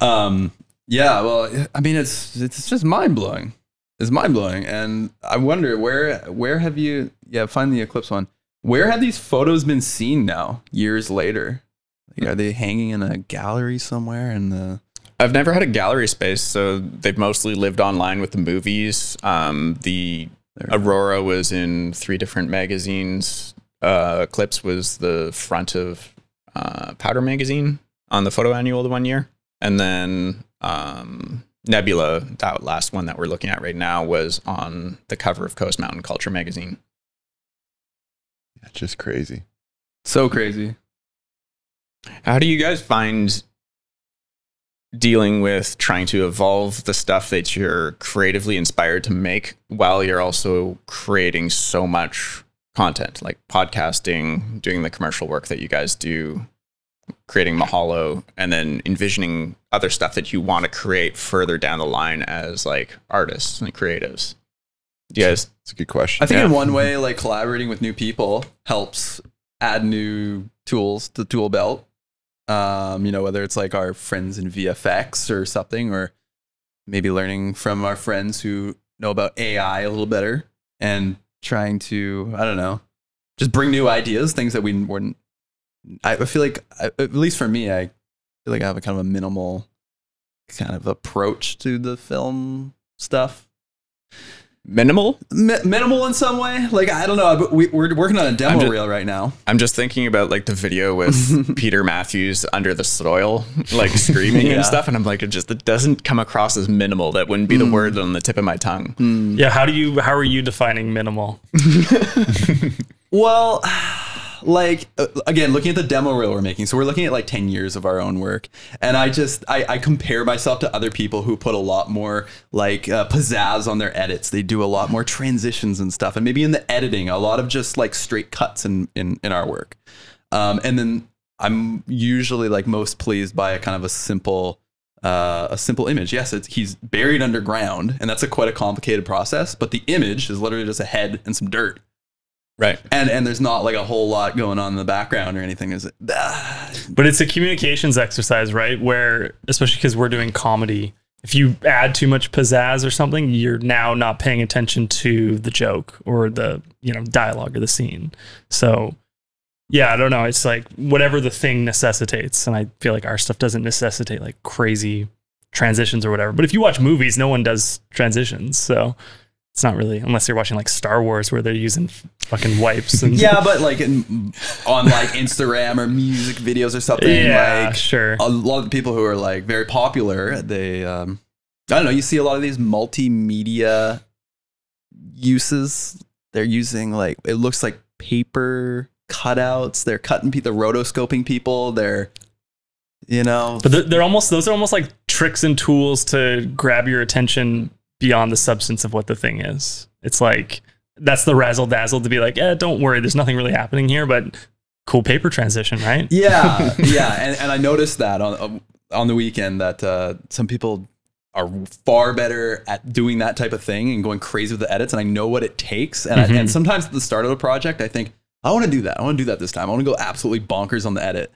S3: um. Yeah. Well, I mean, it's it's just mind blowing. It's mind blowing, and I wonder where where have you? Yeah, find the eclipse one. Where have these photos been seen now, years later? Like, are they hanging in a gallery somewhere in the?
S4: I've never had a gallery space, so they've mostly lived online with the movies. Um, the Aurora was in three different magazines. Uh, Eclipse was the front of uh, Powder magazine on the photo annual the one year, and then um, Nebula, that last one that we're looking at right now, was on the cover of Coast Mountain Culture magazine.
S2: It's just crazy.
S3: So crazy.
S4: How do you guys find dealing with trying to evolve the stuff that you're creatively inspired to make while you're also creating so much content like podcasting, doing the commercial work that you guys do, creating Mahalo, and then envisioning other stuff that you want to create further down the line as like artists and creatives? Do you guys
S2: It's a good question.
S3: I think
S4: Yeah.
S3: in one way, like collaborating with new people helps add new tools to the tool belt. Um, you know, whether it's like our friends in VFX or something, or maybe learning from our friends who know about AI a little better and trying to, I don't know, just bring new ideas, things that we weren't. I I feel like, at least for me, I feel like I have a kind of a minimal kind of approach to the film stuff
S4: minimal?
S3: mi- minimal in some way. Like I don't know, but we, we're working on a demo
S4: just-
S3: reel right now.
S4: I'm just thinking about like the video with Peter Matthews under the soil, like screaming
S3: Yeah.
S4: and stuff, and I'm like, it just it doesn't come across as minimal. That wouldn't be the hmm. word on the tip of my tongue. Hmm.
S5: Yeah, how do you how are you defining minimal?
S3: Well, like uh, again, looking at the demo reel we're making, so we're looking at like ten years of our own work, and I just I, I compare myself to other people who put a lot more like uh, pizzazz on their edits. They do a lot more transitions and stuff, and maybe in the editing, a lot of just like straight cuts in in, in our work. Um, and then I'm usually like most pleased by a kind of a simple uh, a simple image. Yes, he's buried underground, and that's a quite a complicated process. But the image is literally just a head and some dirt,
S4: Right.
S3: and and there's not like a whole lot going on in the background or anything. Is it? Ah,
S5: But it's a communications exercise, right? Where especially because we're doing comedy, if you add too much pizzazz or something, you're now not paying attention to the joke or the you know dialogue or the scene. So yeah, I don't know. It's like whatever the thing necessitates, and I feel like our stuff doesn't necessitate like crazy transitions or whatever. But if you watch movies, no one does transitions, so it's not really unless you're watching like Star Wars where they're using fucking wipes and
S3: yeah, but like in, on like Instagram or music videos or something.
S5: yeah,
S3: like
S5: sure.
S3: a lot of people who are like very popular, they um, I don't know. You see a lot of these multimedia uses. They're using like it looks like paper cutouts. They're cutting people, they're rotoscoping people. They're you know,
S5: But they're, they're almost those are almost like tricks and tools to grab your attention beyond the substance of what the thing is. It's like that's the razzle dazzle to be like, eh, don't worry, there's nothing really happening here, but cool paper transition, right?
S3: yeah, yeah. And, and I noticed that on on the weekend that uh, some people are far better at doing that type of thing and going crazy with the edits. And I know what it takes. And, I,
S5: Mhm.
S3: and sometimes at the start of a project, I think I want to do that. I want to do that this time. I want to go absolutely bonkers on the edit.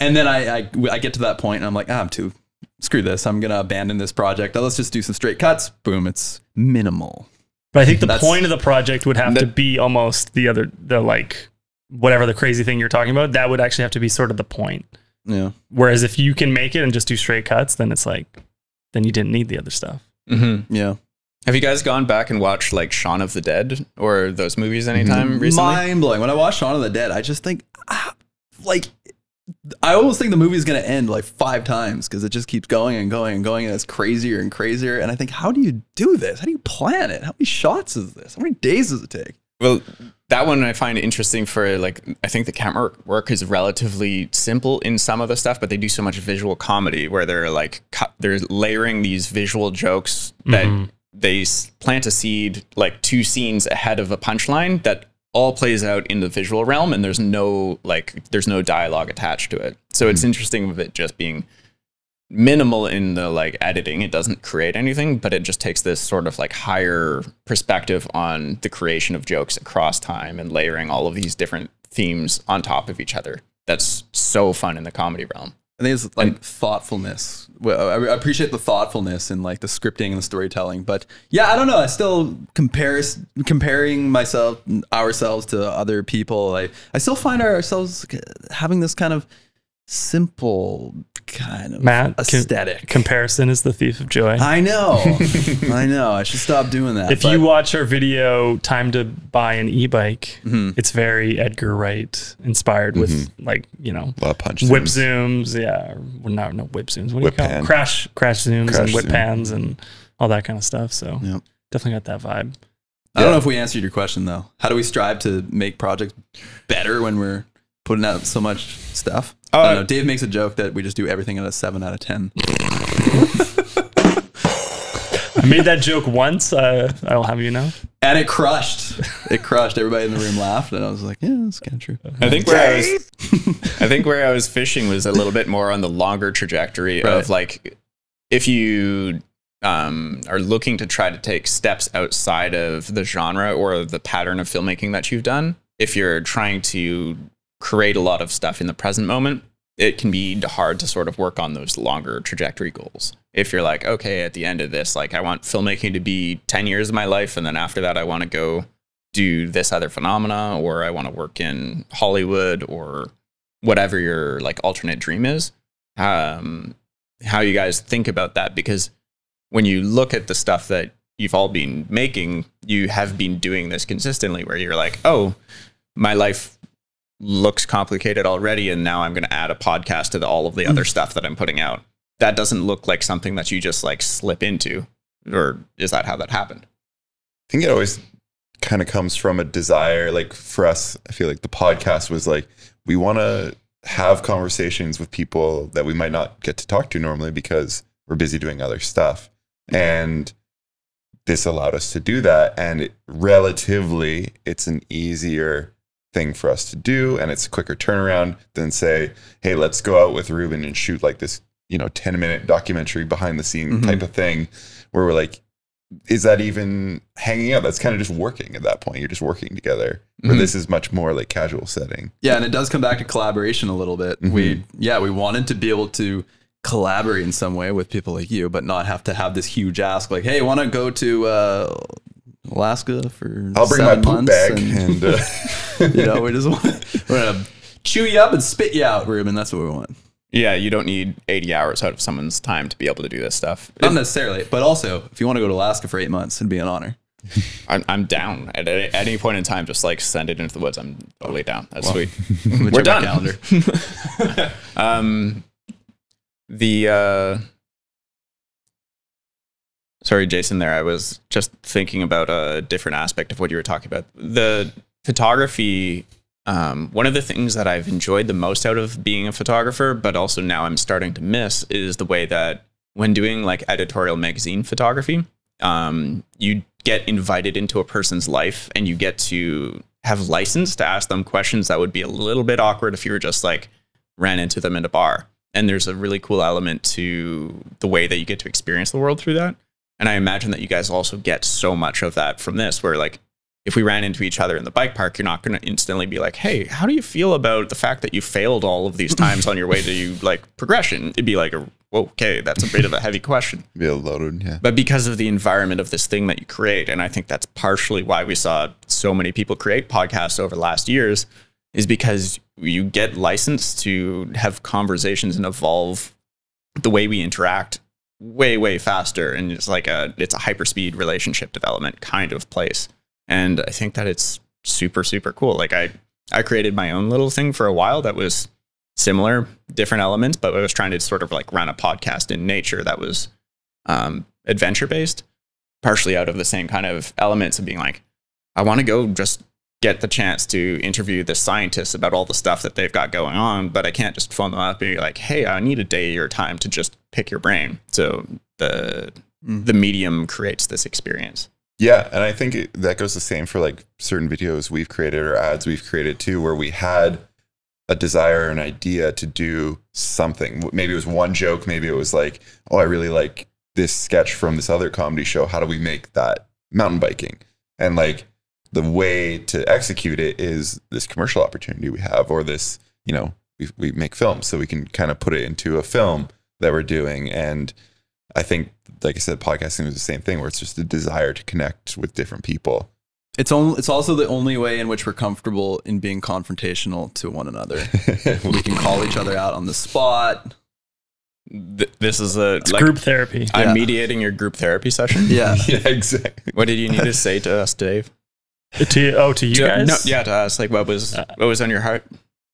S3: And then I, I I get to that point and I'm like, ah, I'm too screw this. I'm gonna abandon this project. Let's just do some straight cuts. Boom, it's minimal.
S5: But I think the
S3: That's-
S5: point of the project would have to be almost the other the like whatever the crazy thing you're talking about, that would actually have to be sort of the point.
S3: Yeah.
S5: Whereas if you can make it and just do straight cuts, then it's like then you didn't need the other stuff.
S4: Mm-hmm.
S3: Yeah.
S4: Have you guys gone back and watched like Shaun of the Dead or those movies anytime recently?
S3: Mind blowing. When I watch Shaun of the Dead, I just think, ah, like, I almost think the movie's gonna end like five times because it just keeps going and going and going, and it's crazier and crazier. And I think, how do you do this? How do you plan it? How many shots is this? How many days does it take?
S4: Well, that one I find interesting for like I think the camera work is relatively simple in some of the stuff, but they do so much visual comedy where they're like cut, they're layering these visual jokes that
S5: Mhm.
S4: they s- plant a seed like two scenes ahead of a punchline that all plays out in the visual realm and there's no like there's no dialogue attached to it. So it's hmm. interesting with it just being minimal in the like editing. It doesn't create anything, but it just takes this sort of like higher perspective on the creation of jokes across time and layering all of these different themes on top of each other. That's so fun in the comedy realm.
S3: I think it's like thoughtfulness. Well, I I appreciate the thoughtfulness and like the scripting and the storytelling, but yeah, I don't know. I still compares comparing myself, ourselves to other people. I I still find ourselves having this kind of simple kind of
S5: Matt, com-
S3: aesthetic.
S5: Comparison is the thief of joy.
S3: I know, I know. I should stop doing that.
S5: if
S3: but-
S5: you watch our video, Time to Buy an E-Bike,
S3: Mhm.
S5: it's very Edgar Wright inspired with like, you know,
S2: A lot of punch.
S5: whip
S2: zooms.
S5: zooms. Yeah. Or, well, no, no whip zooms. What do you call
S2: pan.
S5: it? Crash, crash zooms
S2: Crash
S5: and whip
S2: zoom.
S5: pans and all that kind of stuff. So
S3: Yep.
S5: definitely got that vibe.
S3: I don't know if we answered your question though. How do we strive to make projects better when we're putting out so much stuff? I
S4: Uh,
S3: don't know. Dave makes a joke that we just do everything at a seven out of ten.
S5: I made that joke once. Uh, I'll have you know.
S3: And it crushed. It crushed. Everybody in the room laughed, and I was like, "Yeah, that's kind of true."
S4: I think where I was, I think where I was fishing was a little bit more on the longer trajectory
S3: Right.
S4: of like, if you um, are looking to try to take steps outside of the genre or the pattern of filmmaking that you've done, if you're trying to create a lot of stuff in the present moment, it can be hard to sort of work on those longer trajectory goals. If you're like, okay, at the end of this, like I want filmmaking to be 10 years of my life, and then after that, I want to go do this other phenomena, or I want to work in Hollywood, or whatever your like alternate dream is. Um, how you guys think about that? Because when you look at the stuff that you've all been making, you have been doing this consistently, where you're like, oh, my life looks complicated already, and now I'm going to add a podcast to the, all of the other mm. stuff that I'm putting out. That doesn't look like something that you just like slip into, or is that how that happened?
S2: I think it always kind of comes from a desire. Like for us, I feel like the podcast was like, we want to have conversations with people that we might not get to talk to normally because we're busy doing other stuff. And this allowed us to do that. And it, relatively, it's an easier thing for us to do. And it's a quicker turnaround than say, hey, let's go out with Reuben and shoot like this, you know, 10 minute documentary behind the scene
S3: Mhm.
S2: type of thing where we're like, is that even hanging out? That's kind of just working at that point. You're just working together. Where
S4: Mhm.
S2: this is much more like casual setting.
S3: Yeah, and it does come back to collaboration a little bit. We yeah, we wanted to be able to collaborate in some way with people like you, but not have to have this huge ask like, "Hey, want to go to uh, Alaska for
S2: I'll bring my
S3: seven
S2: poop
S3: months
S2: bag
S3: and,
S2: and, uh,
S3: you know, we just want we're gonna chew you up and spit you out, Reuben. That's what we want.
S4: Yeah, you don't need 80 hours out of someone's time to be able to do this stuff.
S3: Not necessarily, but also if you want to go to Alaska for eight months, it'd be an honor.
S4: I'm, I'm down at any, any point in time. Just like send it into the woods. I'm totally down. That's sweet.
S3: Let me
S4: We're done.
S3: calendar.
S4: Um, the uh, sorry, Jason. There, I was just thinking about a different aspect of what you were talking about. The photography. Um, one of the things that I've enjoyed the most out of being a photographer, but also now I'm starting to miss, is the way that when doing like editorial magazine photography, um, you get invited into a person's life and you get to have license to ask them questions that would be a little bit awkward if you were just like ran into them in a bar. And there's a really cool element to the way that you get to experience the world through that. And I imagine that you guys also get so much of that from this, where like if we ran into each other in the bike park, you're not going to instantly be like, "Hey, how do you feel about the fact that you failed all of these times on your way to like progression?" It'd be like, a, "Whoa, okay, that's a bit of a heavy question."
S2: be a loaded. Yeah.
S4: but because of the environment of this thing that you create and i think that's partially why we saw so many people create podcasts over the last years is because you get licensed to have conversations and evolve the way we interact way way faster and it's like a it's a hyperspeed relationship development kind of place. And i think that it's super super cool. Like i i created my own little thing for a while that was similar different elements but i was trying to sort of like run a podcast in nature that was um, adventure based, partially out of the same kind of elements of being like, I want to go just get the chance to interview the scientists about all the stuff that they've got going on, but I can't just phone them up and be like, "Hey, I need a day of your time to just pick your brain." So the
S3: Mhm.
S4: the medium creates this experience.
S2: Yeah, and I think it, that goes the same for like certain videos we've created or ads we've created too, where we had a desire, an idea to do something. Maybe it was one joke, maybe it was like, oh, I really like this sketch from this other comedy show. How do we make that mountain biking? And like the way to execute it is this commercial opportunity we have, or this, you know, we, we make films, so we can kind of put it into a film that we're doing. And I think, like I said, podcasting is the same thing, where it's just a desire to connect with different people.
S3: It's only it's also the only way in which we're comfortable in being confrontational to one another. we can call each other out on the spot.
S4: Th- this is a
S5: It's
S4: like
S5: group therapy.
S4: I'm
S3: Yeah.
S4: mediating your group therapy session.
S3: Yeah.
S2: yeah, exactly.
S4: What did you need to say to us, Dave?
S5: To oh, to you
S4: To-
S5: guys.
S4: No, yeah, to us. Like, what was what was on your heart?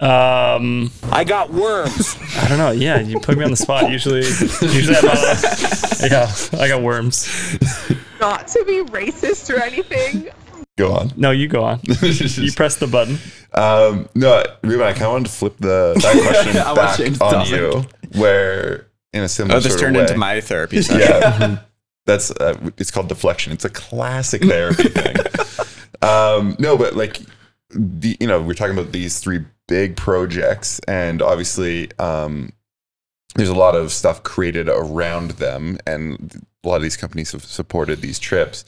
S5: Um,
S8: I got worms.
S5: I don't know. Yeah, you put me on the spot. Usually, usually I'm not, yeah, I got worms.
S9: not to be racist or anything.
S2: Go on.
S5: No, you go on. You press the button.
S2: um, no, Reuben, I kind of wanted to flip the that question
S3: I want to change
S2: back on
S3: topic.
S2: you, where in a similar
S4: Oh, this
S2: sort
S4: turned
S2: of way,
S4: into my therapy session.
S2: yeah, that's uh, it's called deflection. It's a classic therapy thing. Um, no, but like the you know we're talking about these three big projects, and obviously um, there's a lot of stuff created around them, and a lot of these companies have supported these trips.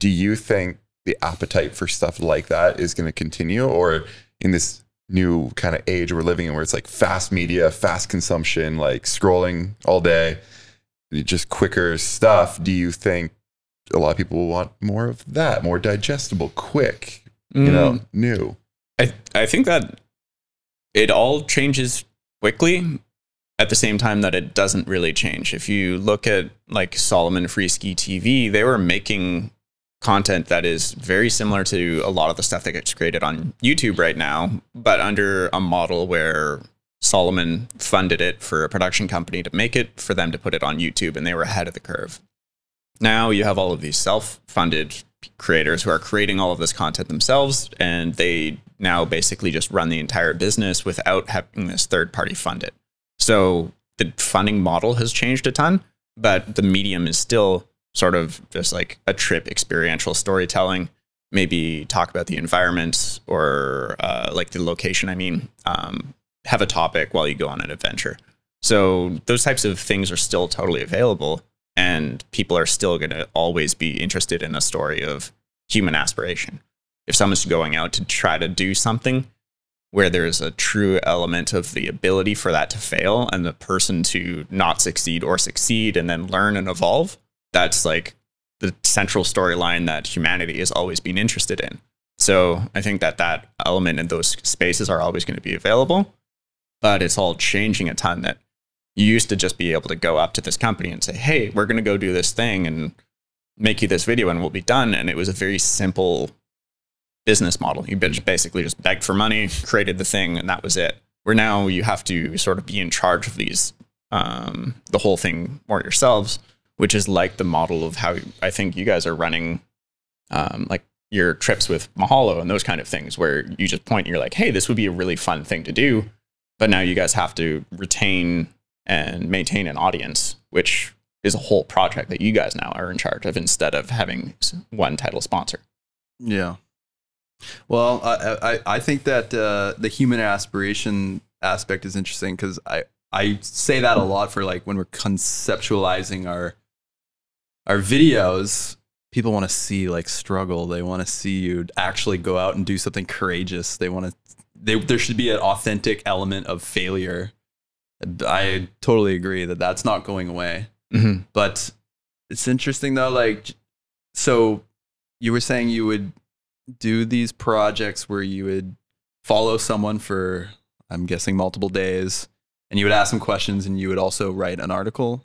S2: Do you think the appetite for stuff like that is going to continue, or in this new kind of age we're living in, where it's like fast media, fast consumption, like scrolling all day, just quicker stuff? Do you think a lot of people will want more of that, more digestible, quick, you know,
S4: Mm,
S2: new?
S4: I I think that it all changes quickly at the same time that it doesn't really change. If you look at like Salomon Freeski TV, they were making content that is very similar to a lot of the stuff that gets created on YouTube right now, but under a model where Salomon funded it for a production company to make it for them to put it on YouTube and they were ahead of the curve. Now you have all of these self-funded creators who are creating all of this content themselves and they now basically just run the entire business without having this third party fund it. So the funding model has changed a ton, but the medium is still sort of just like a trip experiential storytelling. Maybe talk about the environment or uh, like the location. I mean, um, have a topic while you go on an adventure. So those types of things are still totally available, and people are still going to always be interested in a story of human aspiration. If someone's going out to try to do something where there's a true element of the ability for that to fail and the person to not succeed or succeed and then learn and evolve, that's like the central storyline that humanity has always been interested in. So I think that that element in those spaces are always going to be available, but it's all changing a ton that you used to just be able to go up to this company and say, "Hey, we're going to go do this thing and make you this video and we'll be done." And it was a very simple business model. You basically just begged for money, created the thing, and that was it. Where now you have to sort of be in charge of these, um, the whole thing more yourselves, which is like the model of how I think you guys are running, um, like your trips with Mahalo and those kind of things, where you just point and you're like, hey, this would be a really fun thing to do. But now you guys have to retain and maintain an audience, which is a whole project that you guys now are in charge of instead of having one title sponsor.
S3: Yeah. Well, I I, I think that uh, the human aspiration aspect is interesting because I I say that a lot for like when we're conceptualizing our our videos. People want to see like struggle. They want to see you actually go out and do something courageous. They want to. They, there should be an authentic element of failure. I totally agree that that's not going away.
S4: Mm-hmm.
S3: But it's interesting though, like, so you were saying you would do these projects where you would follow someone for, I'm guessing, multiple days, and you would ask them questions, and you would also write an article.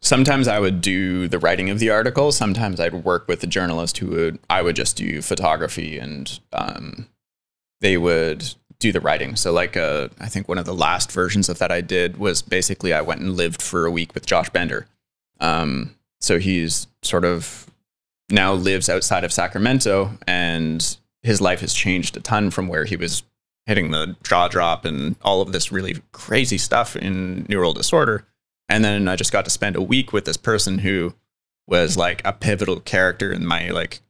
S4: Sometimes I would do the writing of the article. Sometimes I'd work with a journalist who would I would just do photography and um, they would do the writing. So like uh, I think one of the last versions of that I did was basically I went and lived for a week with Josh Bender. Um, so he's sort of now lives outside of Sacramento and his life has changed a ton from where he was hitting the jaw drop and all of this really crazy stuff in New World Disorder. And then I just got to spend a week with this person who was like a pivotal character in my like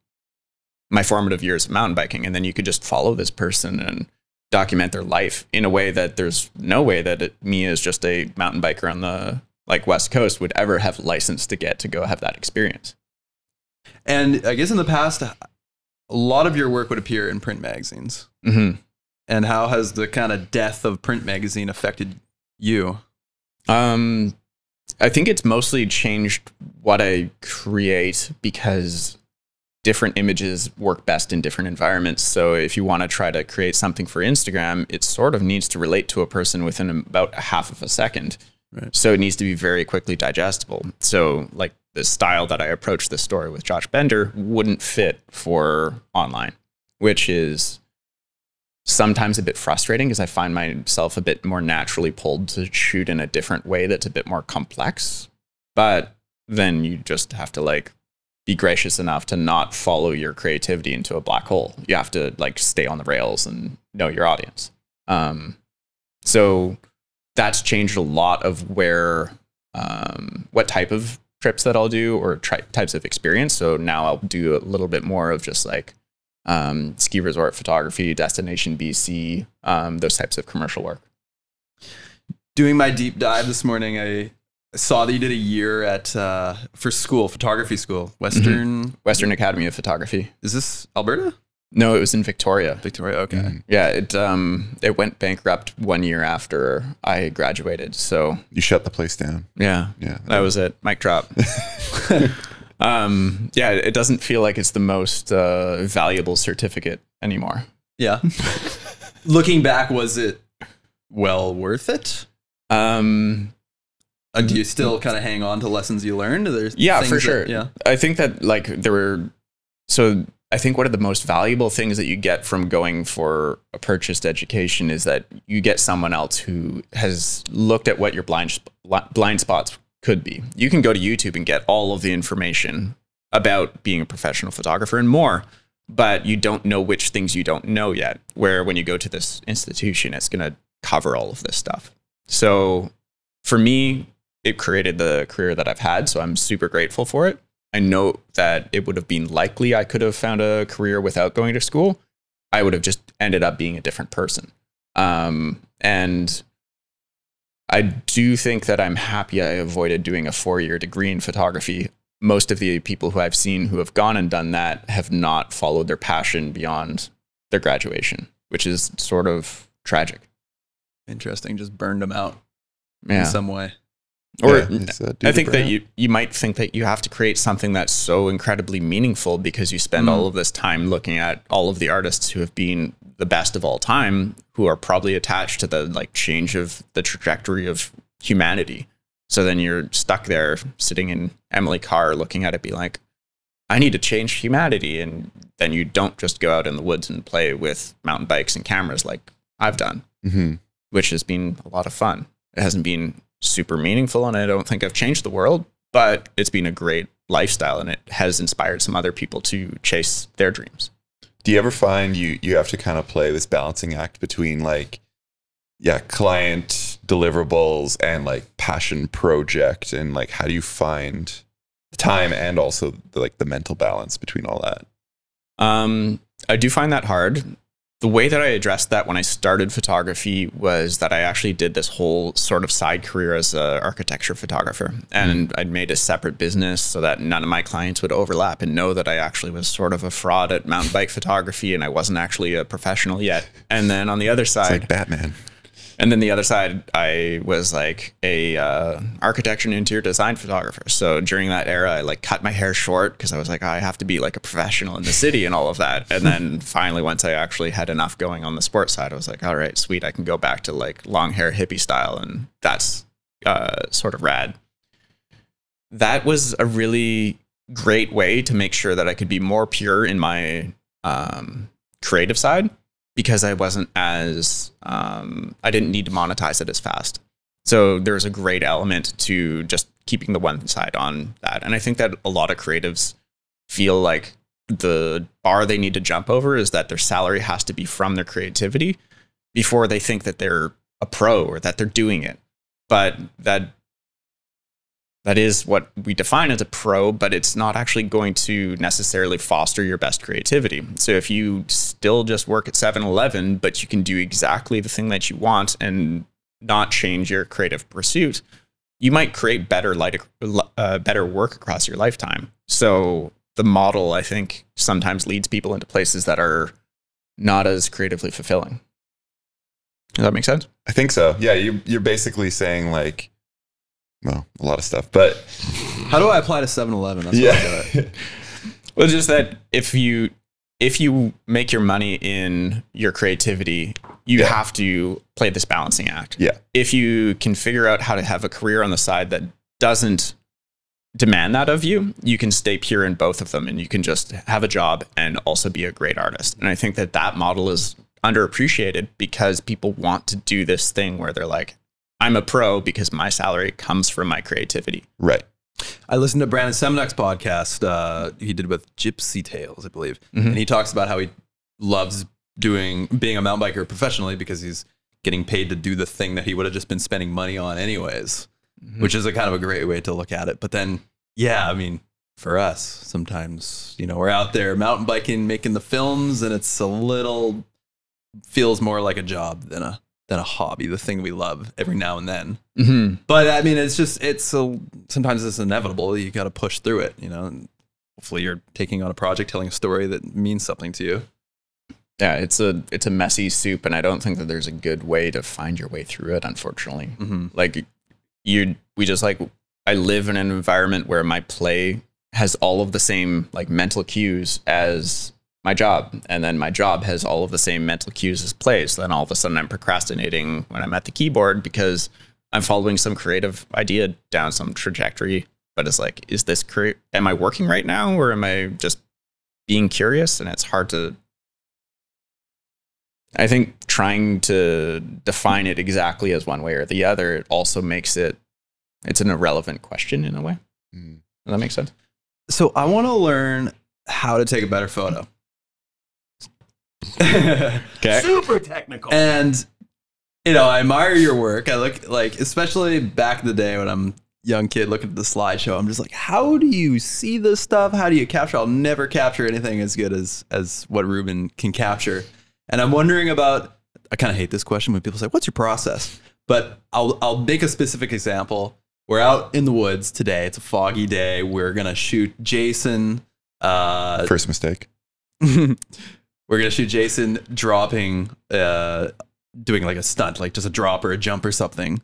S4: my formative years of mountain biking. And then you could just follow this person and document their life in a way that there's no way that it, me as just a mountain biker on the like west coast would ever have license to get to go have that experience.
S3: And I guess in the past, a lot of your work would appear in print magazines.
S4: Mm-hmm.
S3: And how has the kind of death of print magazine affected you?
S4: Um, I think it's mostly changed what I create because different images work best in different environments. So if you want to try to create something for Instagram, it sort of needs to relate to a person within about a half of a second.
S3: Right.
S4: So it needs to be very quickly digestible. So like the style that I approached this story with Josh Bender wouldn't fit for online, which is sometimes a bit frustrating because I find myself a bit more naturally pulled to shoot in a different way that's a bit more complex. But then you just have to like be gracious enough to not follow your creativity into a black hole. You have to like stay on the rails and know your audience. Um, so that's changed a lot of where, um, what type of trips that I'll do or tri- types of experience. So now I'll do a little bit more of just like um, ski resort photography, destination BC, um, those types of commercial work.
S3: Doing my deep dive this morning, I saw that you did a year at uh, for school, photography school, Western.
S4: Western Academy of Photography.
S3: Is this Alberta?
S4: No, it was in Victoria.
S3: Victoria. Okay.
S2: Mm.
S4: Yeah, it um it went bankrupt one year after I graduated. So
S2: You shut the place down.
S4: yeah,
S2: Yeah.
S4: that was it. Mic drop. um, yeah, it doesn't feel like it's the most uh, valuable certificate anymore.
S3: Yeah. Looking back, was it well worth it?
S4: Um,
S3: Uh, do you still kind of hang on to lessons you learned? There's
S4: Yeah, for
S3: that-
S4: sure.
S3: yeah.
S4: I think that like there were so I think one of the most valuable things that you get from going for a purchased education is that you get someone else who has looked at what your blind blind spots could be. You can go to YouTube and get all of the information about being a professional photographer and more, but you don't know which things you don't know yet. Where when you go to this institution, it's going to cover all of this stuff. So for me, it created the career that I've had. So I'm super grateful for it. I know that it would have been likely I could have found a career without going to school. I would have just ended up being a different person. Um, and I do think that I'm happy I avoided doing a four year degree in photography. Most of the people who I've seen who have gone and done that have not followed their passion beyond their graduation, which is sort of tragic.
S3: Interesting. Just burned them out
S4: Yeah.
S3: in some way.
S4: Or
S2: Yeah, uh,
S4: I think that you you might think that you have to create something that's so incredibly meaningful because you spend
S3: Mm.
S4: all of this time looking at all of the artists who have been the best of all time who are probably attached to the like change of the trajectory of humanity. So then you're stuck there sitting in Emily Carr looking at it be like I need to change humanity and then you don't just go out in the woods and play with mountain bikes and cameras like I've done
S2: Mhm.
S4: which has been a lot of fun. It hasn't been super meaningful, and I don't think I've changed the world, but it's been a great lifestyle, and it has inspired some other people to chase their dreams.
S2: Do you ever find you you have to kind of play this balancing act between like yeah, client deliverables and like passion project and like how do you find the time and also the, like the mental balance between all that?
S4: Um, I do find that hard. The way that I addressed that when I started photography was that I actually did this whole sort of side career as an architecture photographer. And mm-hmm. I'd made a separate business so that none of my clients would overlap and know that I actually was sort of a fraud at mountain bike photography and I wasn't actually a professional yet. And then on the other
S2: It's
S4: side,
S2: like Batman.
S4: And then the other side, I was like a uh, architecture and interior design photographer. So during that era, I like cut my hair short because I was like, I have to be like a professional in the city and all of that. And then finally, once I actually had enough going on the sports side, I was like, all right, sweet, I can go back to like long hair hippie style, and that's uh, sort of rad. That was a really great way to make sure that I could be more pure in my um, creative side because I wasn't as um, I didn't need to monetize it as fast. So there's a great element to just keeping the one side on that, and I think that a lot of creatives feel like the bar they need to jump over is that their salary has to be from their creativity before they think that they're a pro or that they're doing it. But that that is what we define as a pro, but it's not actually going to necessarily foster your best creativity. So if you still just work at 7-Eleven, but you can do exactly the thing that you want and not change your creative pursuit, you might create better light, uh, better work across your lifetime. So the model, I think, sometimes leads people into places that are not as creatively fulfilling. Does that make sense?
S2: I think so. Yeah, you, you're basically saying like, well, a lot of stuff, but
S3: How do I apply to 7-Eleven? That's
S2: yeah.
S4: Well, just that if you if you make your money in your creativity, you
S2: Yeah.
S4: have to play this balancing act.
S2: Yeah.
S4: If you can figure out how to have a career on the side that doesn't demand that of you, you can stay pure in both of them and you can just have a job and also be a great artist. And I think that that model is underappreciated because people want to do this thing where they're like, I'm a pro because my salary comes from my creativity.
S2: right.
S3: I listened to Brandon Semenuk's podcast. Uh, he did with Gypsy Tales, I believe,
S4: Mhm.
S3: and he talks about how he loves doing being a mountain biker professionally because he's getting paid to do the thing that he would have just been spending money on anyways, which is a kind of a great way to look at it. But then, yeah, I mean, for us, sometimes you know we're out there mountain biking, making the films, and it's a little feels more like a job than a than a hobby, the thing we love every now and then.
S4: Mm-hmm.
S3: But I mean, it's just it's a, sometimes it's inevitable. You got to push through it, you know. And hopefully, you're taking on a project, telling a story that means something to you.
S4: Yeah, it's a it's a messy soup, and I don't think that there's a good way to find your way through it. Unfortunately,
S3: Mm-hmm.
S4: like you, we just like I live in an environment where my play has all of the same like mental cues as my job, and then my job has all of the same mental cues as plays. then all of a sudden, I'm procrastinating when I'm at the keyboard because I'm following some creative idea down some trajectory. But it's like, is this cre- am I working right now, or am I just being curious? And it's hard to I think trying to define it exactly as one way or the other it also makes it it's an irrelevant question in a way.
S2: Mm.
S4: Does that make sense?
S3: So I want to learn how to take a better photo. Okay.
S6: Super technical.
S3: And you know, I admire your work. I look like, especially back in the day when I'm a young kid looking at the slideshow. I'm just like, how do you see this stuff? How do you capture? I'll never capture anything as good as as what Reuben can capture. And I'm wondering about. I kind of hate this question when people say, "What's your process?" But I'll I'll make a specific example. We're out in the woods today. It's a foggy day. We're gonna shoot Jason. Uh,
S2: First mistake.
S3: we're gonna shoot Jason dropping, uh, doing like a stunt, like just a drop or a jump or something.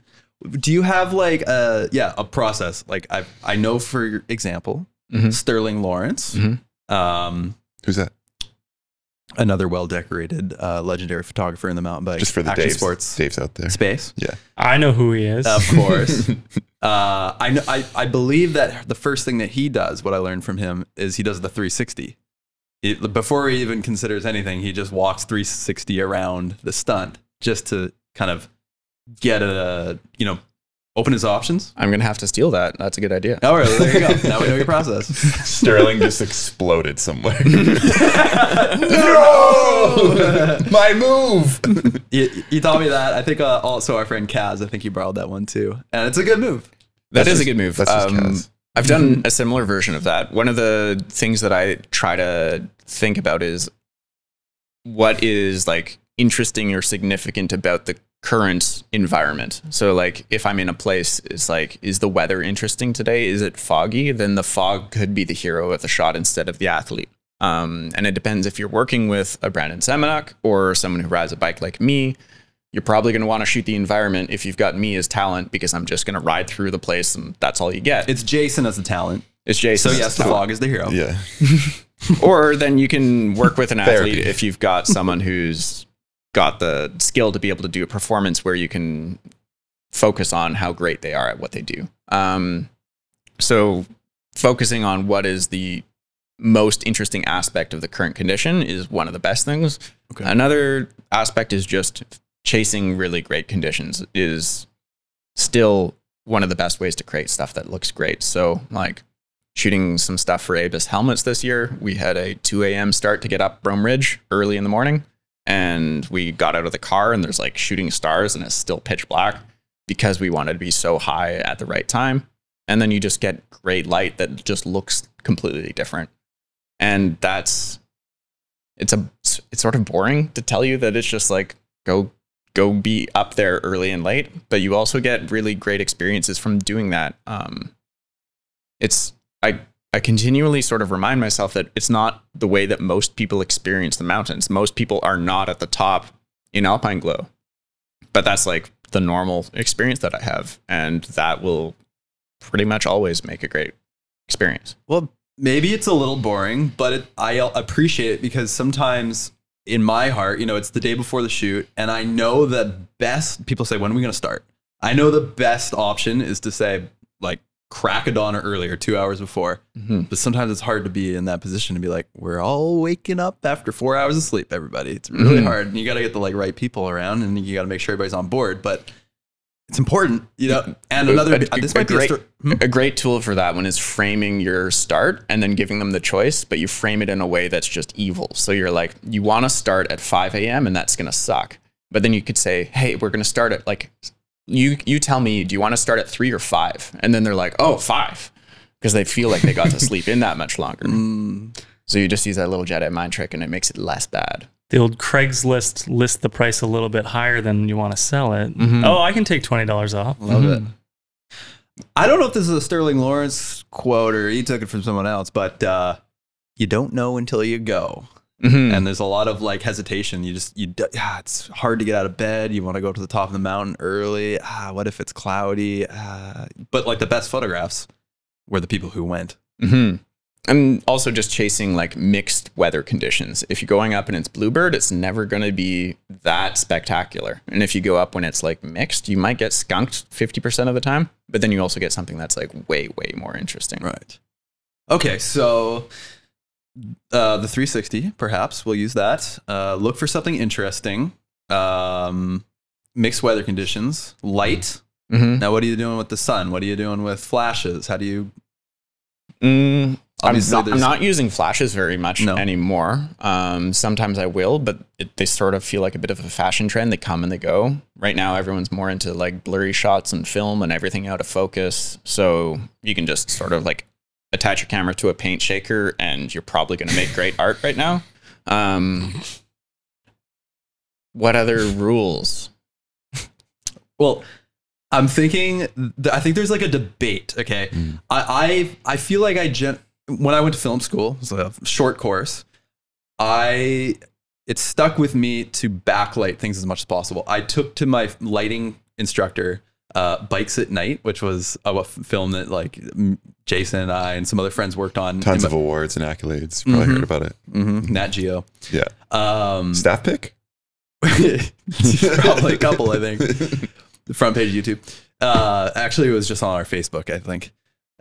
S3: Do you have like a yeah a process? Like I I know for example,
S4: Mhm.
S3: Sterling Lawrence,
S4: Mhm.
S3: um,
S2: Who's that?
S3: another well decorated uh, legendary photographer in the mountain bike
S2: Just for the
S3: action
S2: Dave's,
S3: sports
S2: Dave's out there.
S3: space.
S5: Yeah, I know who he is.
S3: Of course. uh, I, know, I I believe that the first thing that he does, what I learned from him, is he does the 360. It, before he even considers anything, he just walks 360 around the stunt just to kind of get a you know open his options.
S4: I'm gonna have to steal that. That's a good idea.
S3: All right, there you go. now we know your process.
S2: Sterling just exploded somewhere. no! My move!
S3: you, you taught me that. I think uh, also our friend Kaz. I think he borrowed that one too, and it's a good move.
S4: That
S2: That's
S4: is
S2: just-
S4: a good move.
S2: that's just
S4: Um,
S2: Kaz.
S4: I've done a similar version of that. One of the things that I try to think about is what is like interesting or significant about the current environment. So like if I'm in a place, it's like, is the weather interesting today? Is it foggy? Then the fog could be the hero of the shot instead of the athlete. Um, and it depends if you're working with a Brandon Semenuk or someone who rides a bike like me. You're probably going to want to shoot the environment if you've got me as talent because I'm just going to ride through the place and that's all you get.
S3: It's Jason as the talent.
S4: It's Jason.
S3: So yes, the fog is the hero.
S2: Yeah.
S4: or then you can work with an athlete if you've got someone who's got the skill to be able to do a performance where you can focus on how great they are at what they do. Um, so focusing on what is the most interesting aspect of the current condition is one of the best things.
S3: Okay.
S4: Another aspect is just chasing really great conditions is still one of the best ways to create stuff that looks great. So like shooting some stuff for Abus Helmets this year. We had a 2 a.m. start to get up Brohm Ridge early in the morning. And we got out of the car and there's like shooting stars and it's still pitch black because we wanted to be so high at the right time. And then you just get great light that just looks completely different. And that's it's a it's sort of boring to tell you that it's just like go go be up there early and late, but you also get really great experiences from doing that. Um, it's I I continually sort of remind myself that it's not the way that most people experience the mountains. Most people are not at the top in Alpine Glow, but that's like the normal experience that I have, and that will pretty much always make a great experience.
S3: Well, maybe it's a little boring, but it, I appreciate it because sometimes in my heart, you know, it's the day before the shoot, and I know the best people say, when are we going to start? I know the best option is to say, like, crack a dawn or earlier, two hours before. But sometimes it's hard to be in that position to be like, we're all waking up after four hours of sleep, everybody. It's really
S4: Mhm.
S3: hard. And you got to get the like right people around and you got to make sure everybody's on board. But it's important, you know. And another,
S4: A-
S3: this
S4: a
S3: might be a
S4: great,
S3: hmm?
S4: a great tool for that one is framing your start and then giving them the choice, but you frame it in a way that's just evil. So you're like, you want to start at 5 a.m. and that's going to suck. But then you could say, hey, we're going to start at like, you, you tell me, do you want to start at three or five? And then they're like, oh, five. Because they feel like they got to sleep in that much longer.
S3: Mm,
S4: So you just use that little Jedi mind trick and it makes it less bad.
S5: The old Craigslist list the price a little bit higher than you want to sell it.
S4: Mhm.
S5: Oh, I can take twenty dollars off.
S3: love it. I don't know if this is a Sterling Lawrence quote or he took it from someone else, but uh, you don't know until you go.
S4: Mhm.
S3: and there's a lot of like hesitation. You just you d- ah, it's hard to get out of bed. You want to go to the top of the mountain early. Ah, what if it's cloudy? Ah, but like the best photographs were the people who went.
S4: hmm And also just chasing like mixed weather conditions. If you're going up and it's bluebird, it's never going to be that spectacular. And if you go up when it's like mixed, you might get skunked 50% of the time, but then you also get something that's like way, way more interesting.
S3: Right. Okay, so uh, the 360, perhaps we'll use that. Uh, look for something interesting. Um, mixed weather conditions, light.
S4: Mm-hmm.
S3: Now, what are you doing with the sun? What are you doing with flashes? How do you?
S4: Mm, I'm, not, I'm not using flashes very much
S3: No.
S4: anymore. Um, sometimes I will, but it, they sort of feel like a bit of a fashion trend. They come and they go. Right now, everyone's more into like blurry shots and film and everything out of focus. So you can just sort of like attach your camera to a paint shaker and you're probably going to make great art right now. Um, what other rules?
S3: Well, I'm thinking. th- I think there's like a debate. Okay,
S2: Mm.
S3: I, I I feel like I gen- when I went to film school, it was a short course. I it stuck with me to backlight things as much as possible. I took to my lighting instructor uh, bikes at night, which was a film that like Jason and I and some other friends worked on.
S2: Tons of awards and accolades. You probably
S3: Mhm.
S2: heard about it.
S3: Mhm, Nat Geo.
S2: Yeah.
S3: Um,
S2: Staff pick?
S3: probably a couple, I think. the front page of YouTube. Uh, actually, it was just on our Facebook, I think.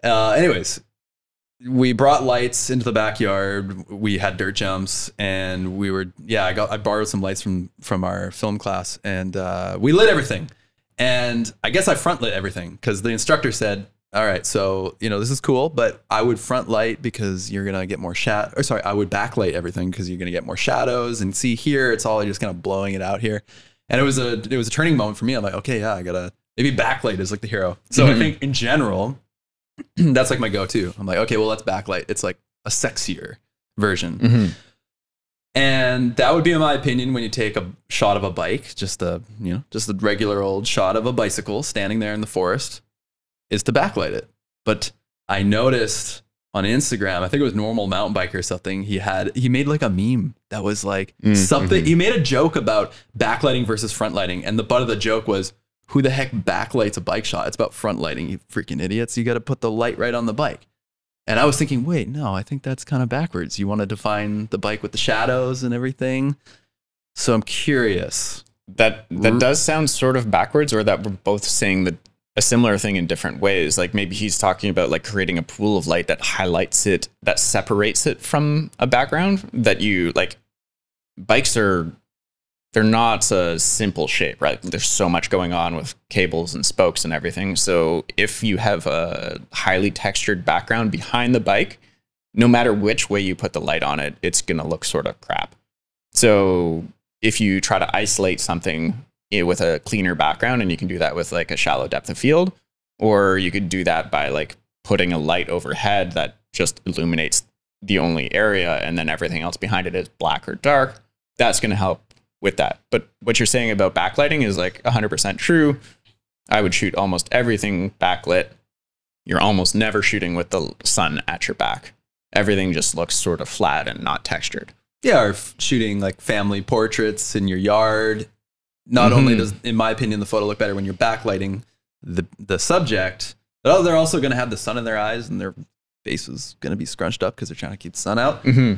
S3: Uh, anyways, we brought lights into the backyard. We had dirt jumps, and we were yeah. I got I borrowed some lights from from our film class, and uh, we lit everything. And I guess I front lit everything because the instructor said, "All right, so you know this is cool, but I would front light because you're gonna get more shadow. Or sorry, I would backlight everything because you're gonna get more shadows. And see here, it's all just kind of blowing it out here. And it was a it was a turning moment for me. I'm like, okay, yeah, I gotta maybe backlight is like the hero. So I
S4: Mhm.
S3: think in general, that's like my go-to. I'm like, okay, well, let's backlight. It's like a sexier version.
S4: Mm-hmm.
S3: And that would be in my opinion when you take a shot of a bike, just a you know, just a regular old shot of a bicycle standing there in the forest, is to backlight it. But I noticed on Instagram, I think it was normal mountain bike or something, he had he made like a meme that was like
S2: Mm,
S3: something
S2: mhm.
S3: he made a joke about backlighting versus front lighting. And the butt of the joke was who the heck backlights a bike shot? It's about front lighting, you freaking idiots. You gotta put the light right on the bike. And I was thinking, wait, no, I think that's kind of backwards. You want to define the bike with the shadows and everything. So I'm curious.
S4: That that does sound sort of backwards, or that we're both saying that a similar thing in different ways. Like maybe he's talking about like creating a pool of light that highlights it, that separates it from a background. That you like, bikes are they're not a simple shape, right? There's so much going on with cables and spokes and everything. So if you have a highly textured background behind the bike, no matter which way you put the light on it, it's going to look sort of crap. So if you try to isolate something eh, with a cleaner background, and you can do that with like a shallow depth of field, or you could do that by like putting a light overhead that just illuminates the only area and then everything else behind it is black or dark. That's going to help with that. But what you're saying about backlighting is like 100% true. I would shoot almost everything backlit. You're almost never shooting with the sun at your back. Everything just looks sort of flat and not textured.
S3: Yeah, or shooting like family portraits in your yard. Not only
S4: Mhm.
S3: does, in my opinion, the photo look better when you're backlighting the the subject, but oh, they're also going to have the sun in their eyes and their face is going to be scrunched up because they're trying to keep the sun out.
S4: Mm-hmm.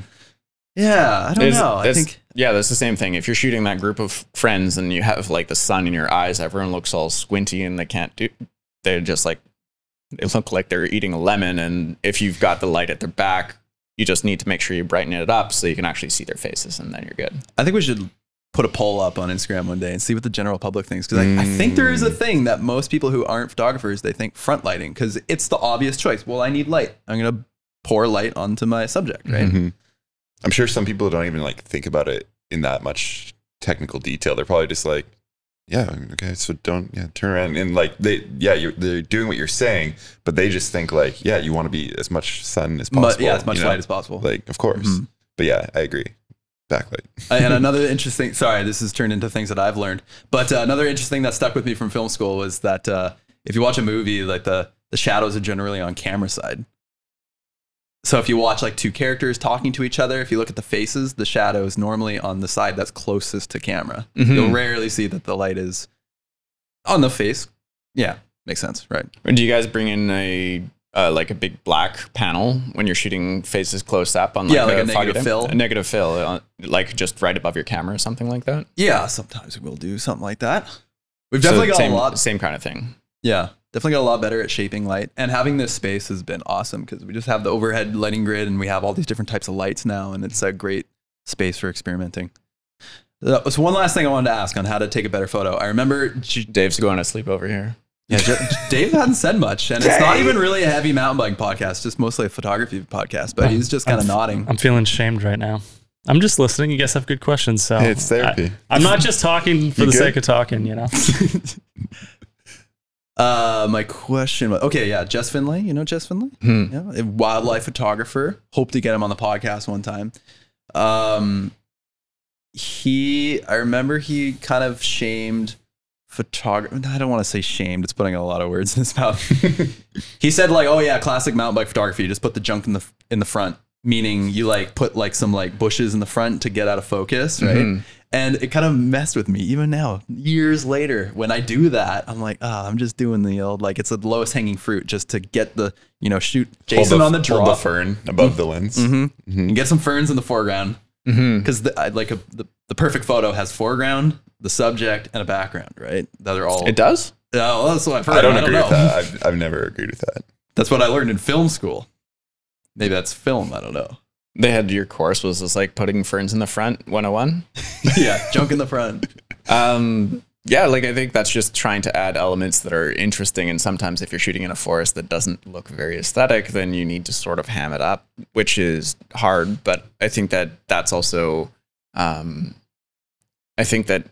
S3: Yeah, I don't
S4: It's-
S3: know. I think
S4: yeah, that's the same thing. If you're shooting that group of friends and you have like the sun in your eyes, everyone looks all squinty and they can't do. They're just like they look like they're eating a lemon. And if you've got the light at their back, you just need to make sure you brighten it up so you can actually see their faces, and then you're good.
S3: I think we should put a poll up on Instagram one day and see what the general public thinks. Because I, I think there is a thing that most people who aren't photographers they think front lighting because it's the obvious choice. Well, I need light. I'm gonna pour light onto my subject, right?
S2: Mhm. I'm sure some people don't even like think about it in that much technical detail. They're probably just like, yeah, okay, so don't yeah turn around and like they yeah you're they're doing what you're saying, but they just think like yeah you want to be as much sun as possible.
S3: But yeah, as much
S2: you know?
S3: light as possible.
S2: Like of course,
S3: Mhm.
S2: but yeah, I agree. Backlight.
S3: and another interesting sorry this has turned into things that i've learned but uh, another interesting thing that stuck with me from film school was that uh, if you watch a movie like the the shadows are generally on camera side so if you watch like two characters talking to each other if you look at the faces the shadow is normally on the side that's closest to camera
S4: Mhm.
S3: you'll rarely see that the light is on the face yeah makes sense right
S4: Or do you guys bring in a uh, like a big black panel when you're shooting faces close up on like,
S3: Yeah, like a
S4: foggy
S3: negative fill.
S4: A negative fill, uh, like just right above your camera or something like that.
S3: yeah sometimes we'll do something like that we've
S4: So
S3: definitely got
S4: same,
S3: a lot
S4: same kind of thing.
S3: Yeah, definitely got a lot better at shaping light. And having this space has been awesome because we just have the overhead lighting grid and we have all these different types of lights now, and it's a great space for experimenting. Uh, So one last thing I wanted to ask on how to take a better photo. I remember J-
S4: Dave's going to sleep over here.
S3: yeah, J- Dave hadn't said much, and it's not even really a heavy mountain bike podcast, just mostly a photography podcast. But he's just kind of nodding.
S5: I'm feeling shamed right now. I'm just listening. You guys have good questions, so
S2: It's therapy.
S5: I, am not just talking for
S2: You
S5: the
S2: good?
S5: sake of talking. You know,
S3: Uh, my question was okay. Yeah, Jess Findlay. You know Jess Findlay?
S4: Hmm.
S3: Yeah, a wildlife photographer. Hope to get him on the podcast one time. Um, he, I remember he kind of shamed photography. I don't want to say shamed. It's putting a lot of words in his mouth. he said like, "Oh yeah, classic mountain bike photography. You just put the junk in the in the front." Meaning you like put like some like bushes in the front to get out of focus, right?
S4: Mhm.
S3: And it kind of messed with me even now, years later. When I do that, I'm like, ah, I'm just doing the old like it's the lowest hanging fruit just to get the you know shoot Jason
S2: hold
S3: on the
S2: hold the fern above the lens.
S3: Mhm.
S2: Mhm.
S3: and get some ferns in the foreground
S4: Mm-hmm.
S3: because the, like a, the the perfect photo has foreground, the subject, and a background, right? That are all.
S4: It does.
S3: Oh, that's what I've heard.
S2: I don't agree
S3: know.
S2: with that. I've, I've never agreed with that.
S3: That's what I learned in film school. Maybe that's film. I don't know.
S4: They had your course was just like putting ferns in the front 101.
S3: yeah, junk in the front.
S4: Um, yeah, like I think that's just trying to add elements that are interesting. And sometimes if you're shooting in a forest that doesn't look very aesthetic, then you need to sort of ham it up, which is hard. But I think that that's also, um, I think that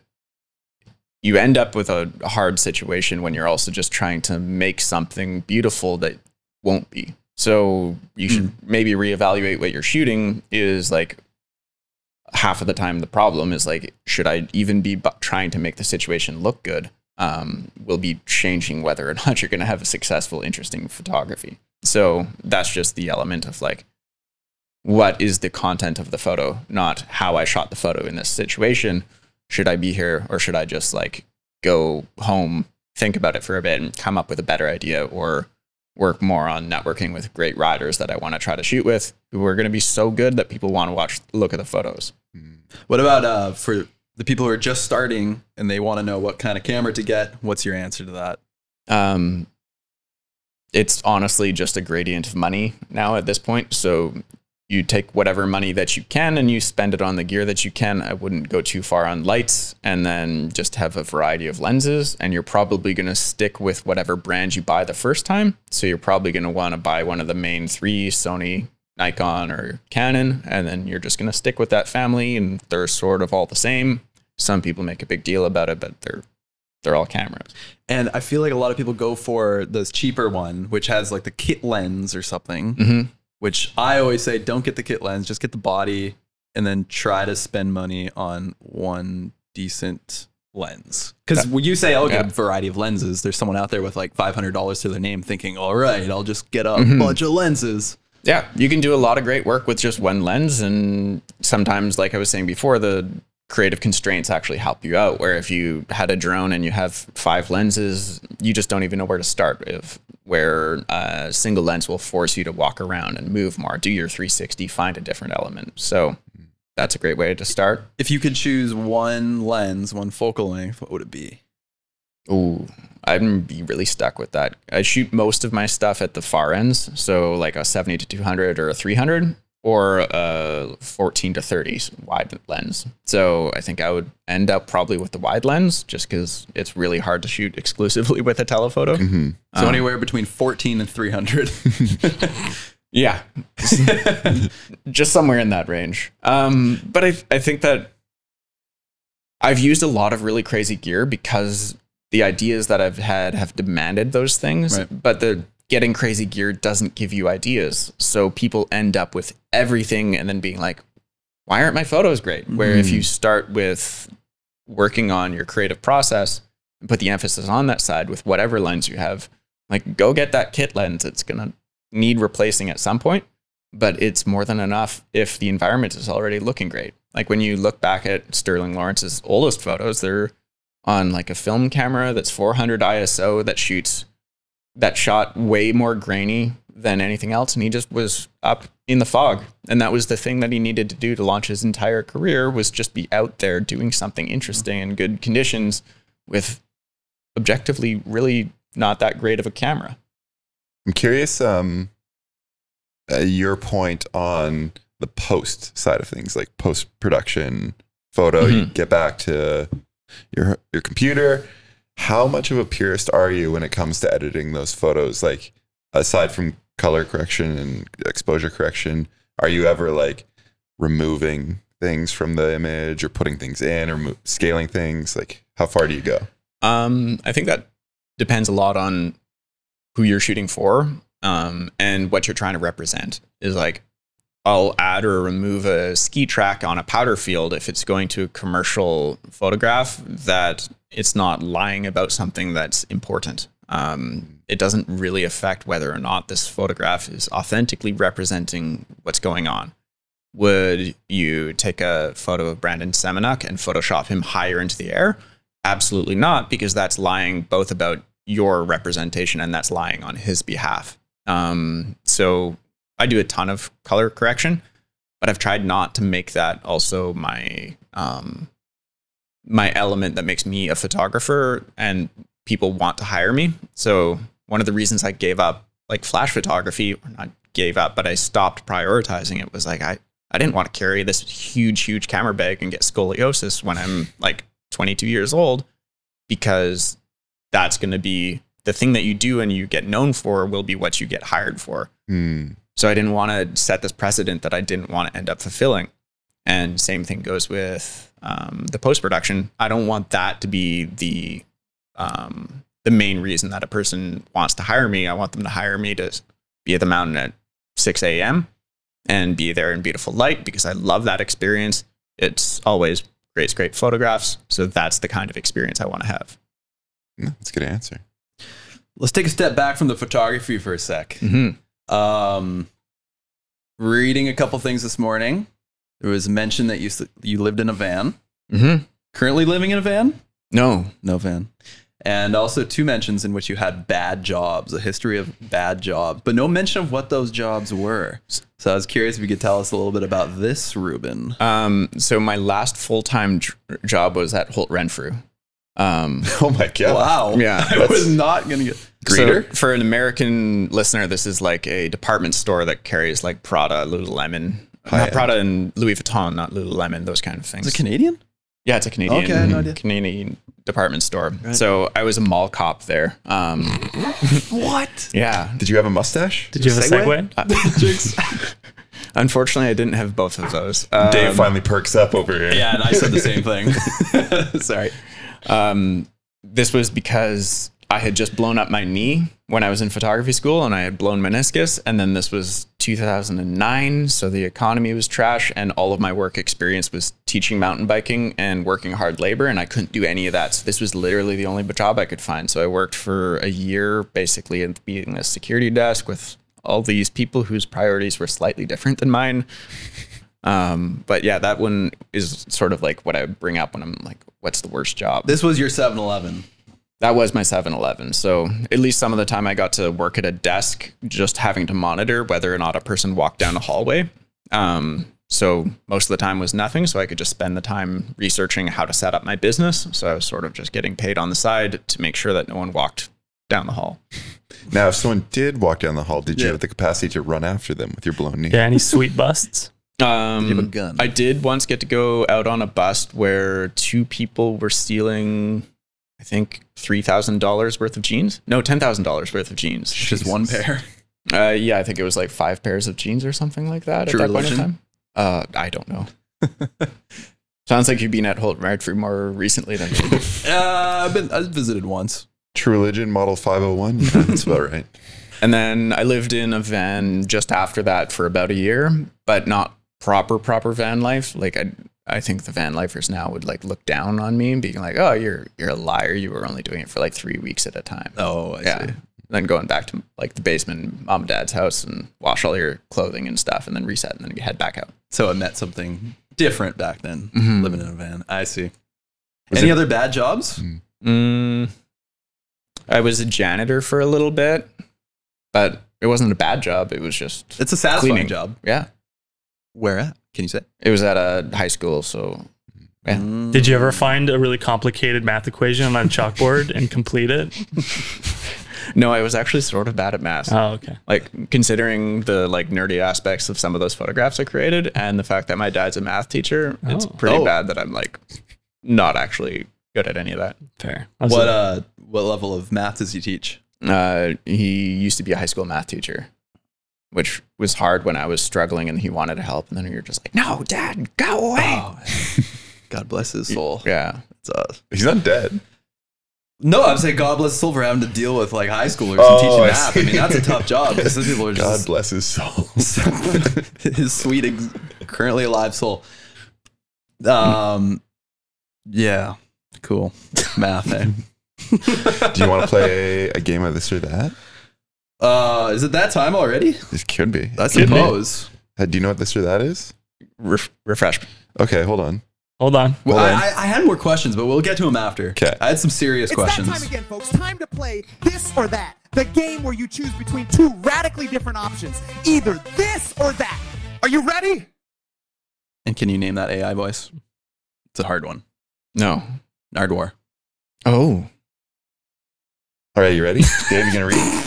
S4: you end up with a hard situation when you're also just trying to make something beautiful that won't be. So you should maybe reevaluate what you're shooting is like half of the time the problem is like should i even be bu- trying to make the situation look good um, will be changing whether or not you're going to have a successful interesting photography. So that's just the element of like what is the content of the photo not how i shot the photo in this situation. Should i be here or should i just like go home think about it for a bit and come up with a better idea or work more on networking with great riders that i want to try to shoot with who are going to be so good that people want to watch look at the photos
S3: What about uh, for the people who are just starting and they want to know what kind of camera to get? What's your answer to that?
S4: um, it's honestly just a gradient of money now at this point. So you take whatever money that you can and you spend it on the gear that you can. I wouldn't go too far on lights and then just have a variety of lenses. And you're probably going to stick with whatever brand you buy the first time. So you're probably going to want to buy one of the main three Sony, Nikon, or Canon. And then you're just going to stick with that family and they're sort of all the same. Some people make a big deal about it, but they're they're all cameras.
S3: And I feel like a lot of people go for the cheaper one, which has like the kit lens or something.
S4: Mm-hmm.
S3: Which I always say, don't get the kit lens, just get the body, and then try to spend money on one decent lens. Because when you say, "I'll get
S4: Yeah.
S3: a variety of lenses," there's someone out there with like five hundred dollars to their name, thinking, "All right, I'll just get a
S4: Mhm.
S3: bunch of lenses."
S4: Yeah, you can do a lot of great work with just one lens, and sometimes, like I was saying before, the creative constraints actually help you out. Where if you had a drone and you have five lenses, you just don't even know where to start. If where a single lens will force you to walk around and move more, do your 360, find a different element. So that's a great way to start.
S3: If you could choose one lens, one focal length, what would it be?
S4: Ooh, I'd be really stuck with that. I shoot most of my stuff at the far ends, so like a 70 to 200 or a 300 or a 14 to 30 wide lens. So I think I would end up probably with the wide lens just because it's really hard to shoot exclusively with a telephoto.
S2: hmm
S3: So
S4: Um,
S3: anywhere between 14 and 300.
S4: Yeah. Just somewhere in that range. Um, but I, I think that I've used a lot of really crazy gear because the ideas that I've had have demanded those things.
S3: Right.
S4: But the getting crazy gear doesn't give you ideas. So people end up with everything and then being like, why aren't my photos great? Where if you mm. start with working on your creative process and put the emphasis on that side with whatever lens you have, like go get that kit lens. It's going to need replacing at some point, but it's more than enough if the environment is already looking great. Like when you look back at Sterling Lawrence's oldest photos, they're on like a film camera that's 400 ISO that shoots that shot way more grainy than anything else and he just was up in the fog and that was the thing that he needed to do to launch his entire career was just be out there doing something interesting in good conditions with objectively really not that great of a camera
S2: I'm curious, um, uh, your point on the post side of things, like post production photo. You get back to your your computer. How much of a purist are you when it comes to editing those photos? Like, aside from color correction and exposure correction, are you ever like removing things from the image or putting things in or mo- scaling things? Like, how far do you go?
S4: Um, I think that depends a lot on who you're shooting for um, and what you're trying to represent. Is like, I'll add or remove a ski track on a powder field if it's going to a commercial photograph that it's not lying about something that's important. Um, it doesn't really affect whether or not this photograph is authentically representing what's going on. Would you take a photo of Brandon Semenuk and Photoshop him higher into the air? Absolutely not, because that's lying both about your representation and that's lying on his behalf. Um, so I do a ton of color correction, but I've tried not to make that also my um, my element that makes me a photographer and people want to hire me. So one of the reasons I gave up like flash photography, or not gave up, but I stopped prioritizing it was like I I didn't want to carry this huge huge camera bag and get scoliosis when I'm like 22 years old because that's going to be the thing that you do and you get known for will be what you get hired for.
S2: Hmm.
S4: So I didn't want to set this precedent that I didn't want to end up fulfilling. And same thing goes with um, the post production. I don't want that to be the um, the main reason that a person wants to hire me. I want them to hire me to be at the mountain at 6 a.m. and be there in beautiful light because I love that experience. It's always great, great photographs. So that's the kind of experience I want to have.
S2: Yeah, That's a good answer.
S3: Let's take a step back from the photography for a sec.
S4: Mm-hmm.
S3: Um, reading a couple things this morning. There was mention that you you lived in a van.
S4: Mm-hmm.
S3: Currently living in a van?
S4: No,
S3: No van. And also two mentions in which you had bad jobs, a history of bad jobs, but no mention of what those jobs were. So I was curious if you could tell us a little bit about this, Reuben.
S4: Um, so my last full time j- job was at Holt Renfrew. Um,
S2: Oh my god.
S3: Wow.
S4: Yeah,
S3: I was not gonna get
S4: so for an American listener, this is like a department store that carries like Prada, Lululemon, not
S2: High-end.
S4: Prada and Louis Vuitton, not Lululemon, those kind of things.
S3: Is it Canadian?
S4: Yeah, it's a Canadian
S3: Okay, no idea.
S4: Canadian department store. So I was a mall cop there. Um,
S3: What?
S4: yeah.
S2: Did you have a mustache?
S5: Did you have a
S3: Segway?
S5: segue?
S4: Unfortunately, I didn't have both of those. Um,
S2: Dave finally perks up over here.
S3: Yeah, and I said the same thing. Sorry.
S4: Um, this was because I had just blown up my knee when I was in photography school and I had blown meniscus. And then this was 2009. So the economy was trash. And all of my work experience was teaching mountain biking and working hard labor. And I couldn't do any of that. So this was literally the only job I could find. So I worked for a year basically at being a security desk with all these people whose priorities were slightly different than mine. Um, but yeah, that one is sort of like what I bring up when I'm like, what's the worst job?
S3: This was your 7 Eleven.
S4: That was my 7 Eleven. So at least some of the time I got to work at a desk, just having to monitor whether or not a person walked down a hallway. Um, so most of the time was nothing. So I could just spend the time researching how to set up my business. So I was sort of just getting paid on the side to make sure that no one walked down the hall.
S2: Now, if someone did walk down the hall, did you have the capacity to run after them with your blown knee?
S5: Yeah, any sweet busts?
S4: Um,
S3: you have a gun?
S4: I did once get to go out on a bust where two people were stealing, I think, three thousand dollars worth of jeans. No, ten thousand dollars worth of jeans.
S3: Just one pair.
S4: Uh, yeah, I think it was like five pairs of jeans or something like that
S3: True
S4: at that point in
S3: religion?
S4: time. Uh, I don't know. Sounds like you've been at Holt Martford more recently than me.
S3: Uh, I've been I visited once.
S2: True Religion Model 501? Yeah, that's about right.
S4: and then I lived in a van just after that for about a year, but not proper proper van life. Like I, I think the van lifers now would like look down on me and being like, "Oh, you're you're a liar. You were only doing it for like three weeks at a time."
S3: Oh, I
S4: yeah.
S3: see.
S4: Then going back to like the basement, mom and dad's house, and wash all your clothing and stuff, and then reset, and then you head back out.
S3: So I met something different back then,
S4: Mhm.
S3: living in a van. I see.
S2: Was
S3: Any
S2: it-
S3: other bad jobs?
S4: Mm, I was a janitor for a little bit, but it wasn't a bad job. It was just
S3: It's a satisfying
S4: Cleaning.
S3: job.
S4: yeah.
S3: Where at? Can you say?
S4: It was at a high school, so yeah.
S3: Mm.
S5: Did you ever find a really complicated math equation on a chalkboard and complete it?
S4: No, I was actually sort of bad at math.
S5: Oh, okay.
S4: like considering the like nerdy aspects of some of those photographs I created, and the fact that my dad's a math teacher, it's
S5: Oh.
S4: pretty
S3: Oh.
S4: bad that I'm like not actually good at any of that.
S5: Fair.
S3: What uh what level of math does he teach?
S4: Uh, he used to be a high school math teacher, which was hard when I was struggling, and he wanted to help, and then you're just like, "No, Dad, go away."
S3: Oh, God bless his soul.
S4: Yeah,
S3: It's, uh,
S2: He's not dead.
S3: no, I'm saying God bless his soul for having to deal with like high schoolers
S2: Oh,
S3: and teaching
S2: I
S3: math. I, mean, that's a tough job because these people are
S2: God
S3: just God
S2: bless his soul.
S3: his sweet, ex- currently alive soul. Um, yeah, cool math. Eh?
S2: Do you want to play a game of this or that?
S3: Uh, is it that time already?
S2: This could be.
S3: I
S2: Could be.
S3: suppose.
S2: Uh, Do you know what this or that is?
S4: Ref- refresh.
S2: Okay, hold on.
S5: Hold on.
S3: Well,
S2: Hold
S3: I,
S2: on.
S3: I I had more questions, but we'll get to them after.
S2: 'Kay.
S3: I had some serious
S8: It's
S3: questions.
S8: that time again, folks. Time to play this or that. The game where you choose between two radically different options. Either this or that. Are you ready?
S3: And can you name that AI voice? It's a hard one.
S4: No.
S3: Nardwuar.
S4: Oh.
S2: All right, you ready? Dave, you gonna read?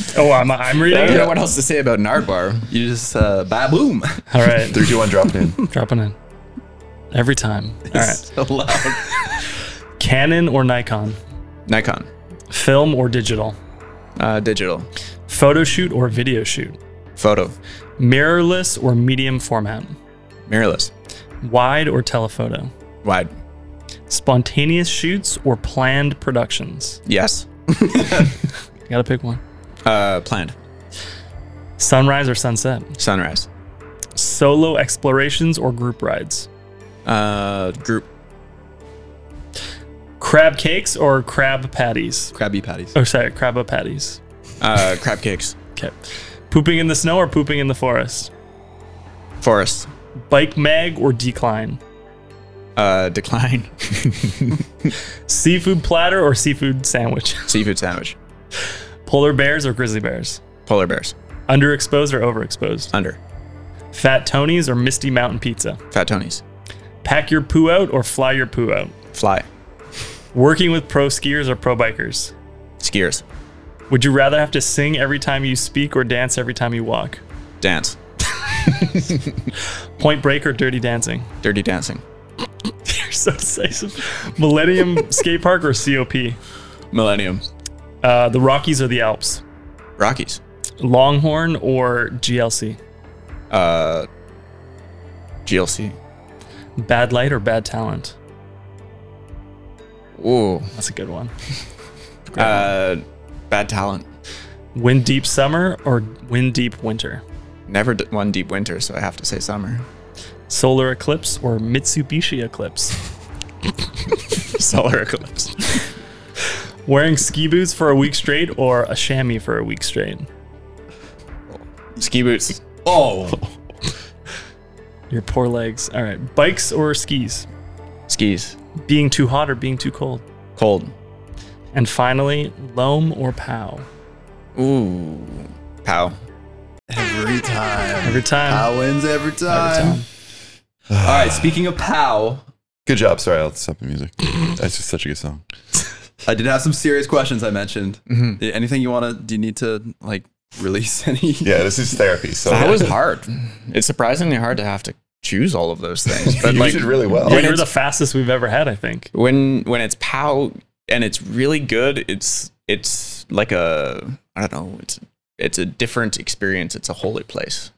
S5: Oh, I'm, I'm
S4: I
S5: reading.
S4: don't know what else to say about Nardwuar.
S3: You just uh, ba boom.
S5: All right.
S2: Three, two, one, drop it in.
S5: Dropping in. Every time. All right.
S3: so loud.
S5: Canon or Nikon?
S4: Nikon.
S5: Film or digital?
S4: Uh, digital.
S5: Photo shoot or video shoot?
S4: Photo.
S5: Mirrorless or medium format?
S4: Mirrorless.
S5: Wide or telephoto?
S4: Wide.
S5: Spontaneous shoots or planned productions?
S4: Yes.
S5: You gotta pick one.
S4: Uh, planned.
S5: Sunrise or sunset?
S4: Sunrise.
S5: Solo explorations or group rides?
S4: Uh, group.
S5: Crab cakes or crab patties?
S3: Krabby Patties.
S5: Oh, sorry, crab patties.
S4: Uh, crab cakes.
S5: Okay. Pooping in the snow or pooping in the forest?
S4: Forest.
S5: Bike mag or decline?
S4: Uh, decline.
S5: Seafood platter or seafood sandwich?
S4: Seafood sandwich.
S5: Polar bears or grizzly bears?
S4: Polar bears.
S5: Underexposed or overexposed?
S4: Under.
S5: Fat Tony's or Misty Mountain Pizza?
S4: Fat Tonys.
S5: Pack your poo out or fly your poo out?
S4: Fly.
S5: Working with pro skiers or pro bikers?
S4: Skiers.
S5: Would you rather have to sing every time you speak or dance every time you walk?
S4: Dance.
S5: Point Break or Dirty Dancing?
S4: Dirty dancing.
S5: You're so decisive. Millennium Skate Park or COP?
S4: Millennium.
S5: Uh, the Rockies or the Alps?
S4: Rockies.
S5: Longhorn or GLC?
S4: Uh, GLC.
S5: Bad light or bad talent?
S4: Ooh.
S5: That's a good one.
S4: Uh, bad talent.
S5: Wind deep summer or wind deep winter?
S4: Never d- one deep winter, so I have to say summer.
S5: Solar eclipse or Mitsubishi eclipse?
S4: Solar eclipse.
S5: Wearing ski boots for a week straight or a chamois for a week straight?
S4: Ski boots.
S3: Oh,
S5: Your poor legs. All right. Bikes or skis?
S4: Skis.
S5: Being too hot or being too cold?
S4: Cold.
S5: And finally, loam or pow?
S4: Ooh. Pow.
S3: every time.
S5: Every time.
S3: Pow wins every time.
S5: Every
S3: time.
S5: time.
S3: All right, speaking of Pow,
S2: Good job. Sorry, I'll stop the music. That's just such a good song.
S3: I did have some serious questions I mentioned.
S4: Mm-hmm.
S3: Anything you want to, do you need to like release any?
S2: Yeah, this is therapy. So
S4: That was hard. It's surprisingly hard to have to choose all of those things. But
S2: you
S4: like
S2: did really well.
S5: Yeah,
S4: When
S5: you're the fastest we've ever had, I think.
S4: when when it's pow and it's really good, it's it's like a I don't know, it's it's a different experience. It's a holy place.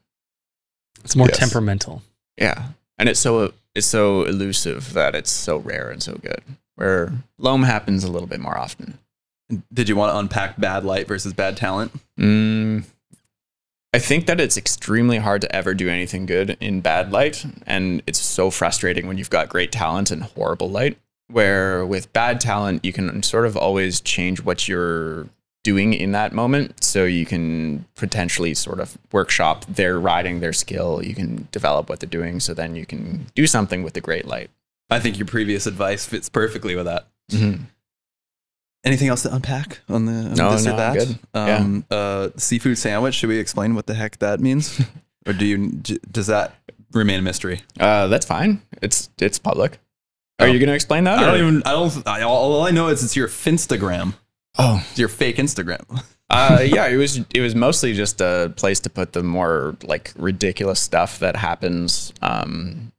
S5: It's more
S2: Yes.
S5: temperamental.
S4: Yeah. And it's so it's so elusive that it's so rare and so good. Where loam happens a little bit more often.
S3: Did you want to unpack bad light versus bad talent?
S4: Mm, I think that it's extremely hard to ever do anything good in bad light, and it's so frustrating when you've got great talent and horrible light. Where with bad talent, you can sort of always change what you're doing in that moment, so you can potentially sort of workshop their riding, their skill. You can develop what they're doing, so then you can do something with the great light.
S3: I think your previous advice fits perfectly with that.
S4: Mm-hmm.
S3: Anything else to unpack on the on
S4: No,
S3: this or that?
S4: Good.
S3: Um, uh, seafood sandwich. Should we explain what the heck that means, or do you does that remain a mystery?
S4: Uh, that's fine. It's it's public. Are
S3: Oh.
S4: you going to explain that?
S3: I don't even. I don't. I, all I know is it's your Finstagram.
S4: Oh,
S3: It's your fake Instagram.
S4: uh, yeah, it was it was mostly just a place to put the more like ridiculous stuff that happens. Um,